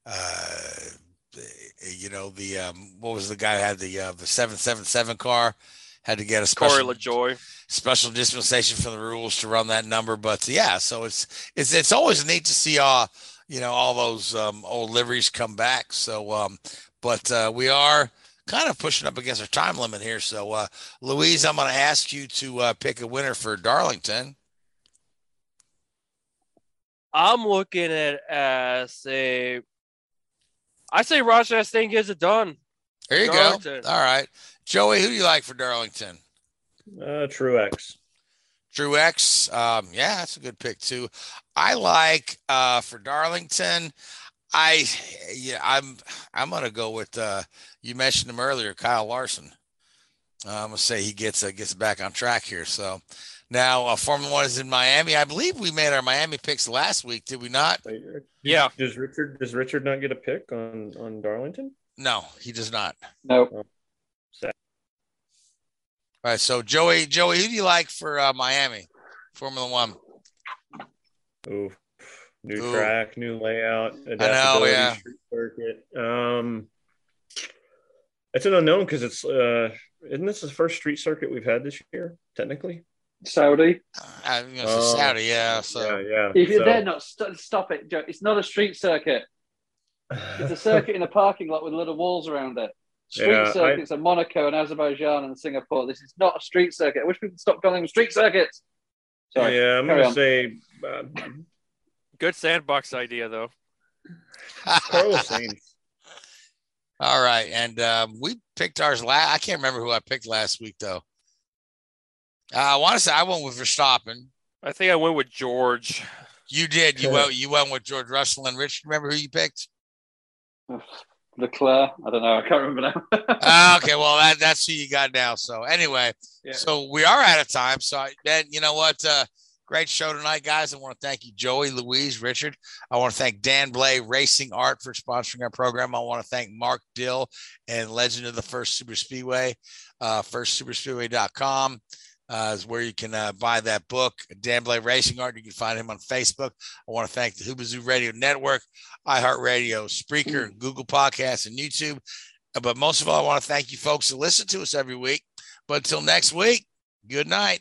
[SPEAKER 1] uh, you know, the um, what was the guy who had the uh, the seven seven seven car had to get a
[SPEAKER 3] Corey
[SPEAKER 1] special
[SPEAKER 3] LaJoie.
[SPEAKER 1] special dispensation from the rules to run that number. But yeah, so it's it's it's always neat to see all you know all those um, old liveries come back. So, um, but uh, we are kind of pushing up against our time limit here. So, uh, Louise, I'm going to ask you to uh, pick a winner for Darlington.
[SPEAKER 3] I'm looking at as a. I say Ross Chastain gets it done.
[SPEAKER 1] There you
[SPEAKER 3] Darlington.
[SPEAKER 1] go. All right, Joey, who do you like for Darlington?
[SPEAKER 4] Uh, Truex.
[SPEAKER 1] Drew X. Um, yeah, that's a good pick too. I like uh, for Darlington. I yeah, I'm I'm gonna go with uh, you mentioned him earlier, Kyle Larson. I'm gonna say he gets uh, gets back on track here. So now uh, Formula One is in Miami. I believe we made our Miami picks last week, did we not?
[SPEAKER 3] Yeah.
[SPEAKER 4] Does Richard does Richard not get a pick on on Darlington?
[SPEAKER 1] No, he does not.
[SPEAKER 2] No.
[SPEAKER 4] Sad.
[SPEAKER 1] All right, so Joey, Joey, who do you like for uh, Miami Formula One?
[SPEAKER 4] Ooh, new
[SPEAKER 1] Ooh.
[SPEAKER 4] track, new layout,
[SPEAKER 1] I
[SPEAKER 4] know,
[SPEAKER 1] yeah.
[SPEAKER 4] street circuit. Um, it's an unknown because it's uh, isn't this the first street circuit we've had this year? Technically,
[SPEAKER 2] Saudi.
[SPEAKER 1] Uh, you it's
[SPEAKER 4] Oh.
[SPEAKER 1] Saudi, yeah. So
[SPEAKER 4] yeah, yeah.
[SPEAKER 2] If you're
[SPEAKER 4] So-
[SPEAKER 2] there, not st- stop it, Joe. It's not a street circuit. It's a circuit in a parking lot with little walls around it. Street
[SPEAKER 4] Yeah, I-
[SPEAKER 2] circuits are Monaco and Azerbaijan and Singapore. This is not a street circuit. I wish people would stop calling them street circuits. Sorry.
[SPEAKER 4] yeah, I'm
[SPEAKER 2] carry
[SPEAKER 4] gonna
[SPEAKER 2] on.
[SPEAKER 4] say uh,
[SPEAKER 3] Good sandbox idea though.
[SPEAKER 4] Carlos
[SPEAKER 1] All right, and um, we picked ours last. I can't remember who I picked last week though. Uh, I want to say I went with Verstappen.
[SPEAKER 3] I think I went with George.
[SPEAKER 1] You did. You
[SPEAKER 4] Okay.
[SPEAKER 1] went. You went with George Russell and Rich. Remember who you picked?
[SPEAKER 2] Leclerc. I don't know. I can't remember now.
[SPEAKER 1] Ah, okay, well that, that's who you got now. So anyway,
[SPEAKER 2] Yeah.
[SPEAKER 1] so we are out of time. So I, then you know what? Uh, great show tonight, guys. I want to thank you, Joey, Louise, Richard. I want to thank Dan Blay Racing Art for sponsoring our program. I want to thank Mark Dill and Legend of the First Super Speedway, uh, firstsuperspeedway.com. Uh, is where you can uh, buy that book, Dan Blay Racing Art. You can find him on Facebook. I want to thank the Hoobazoo Radio Network, iHeartRadio, Spreaker, Google Podcasts, and YouTube. But most of all, I want to thank you folks who listen to us every week. But until next week, good night.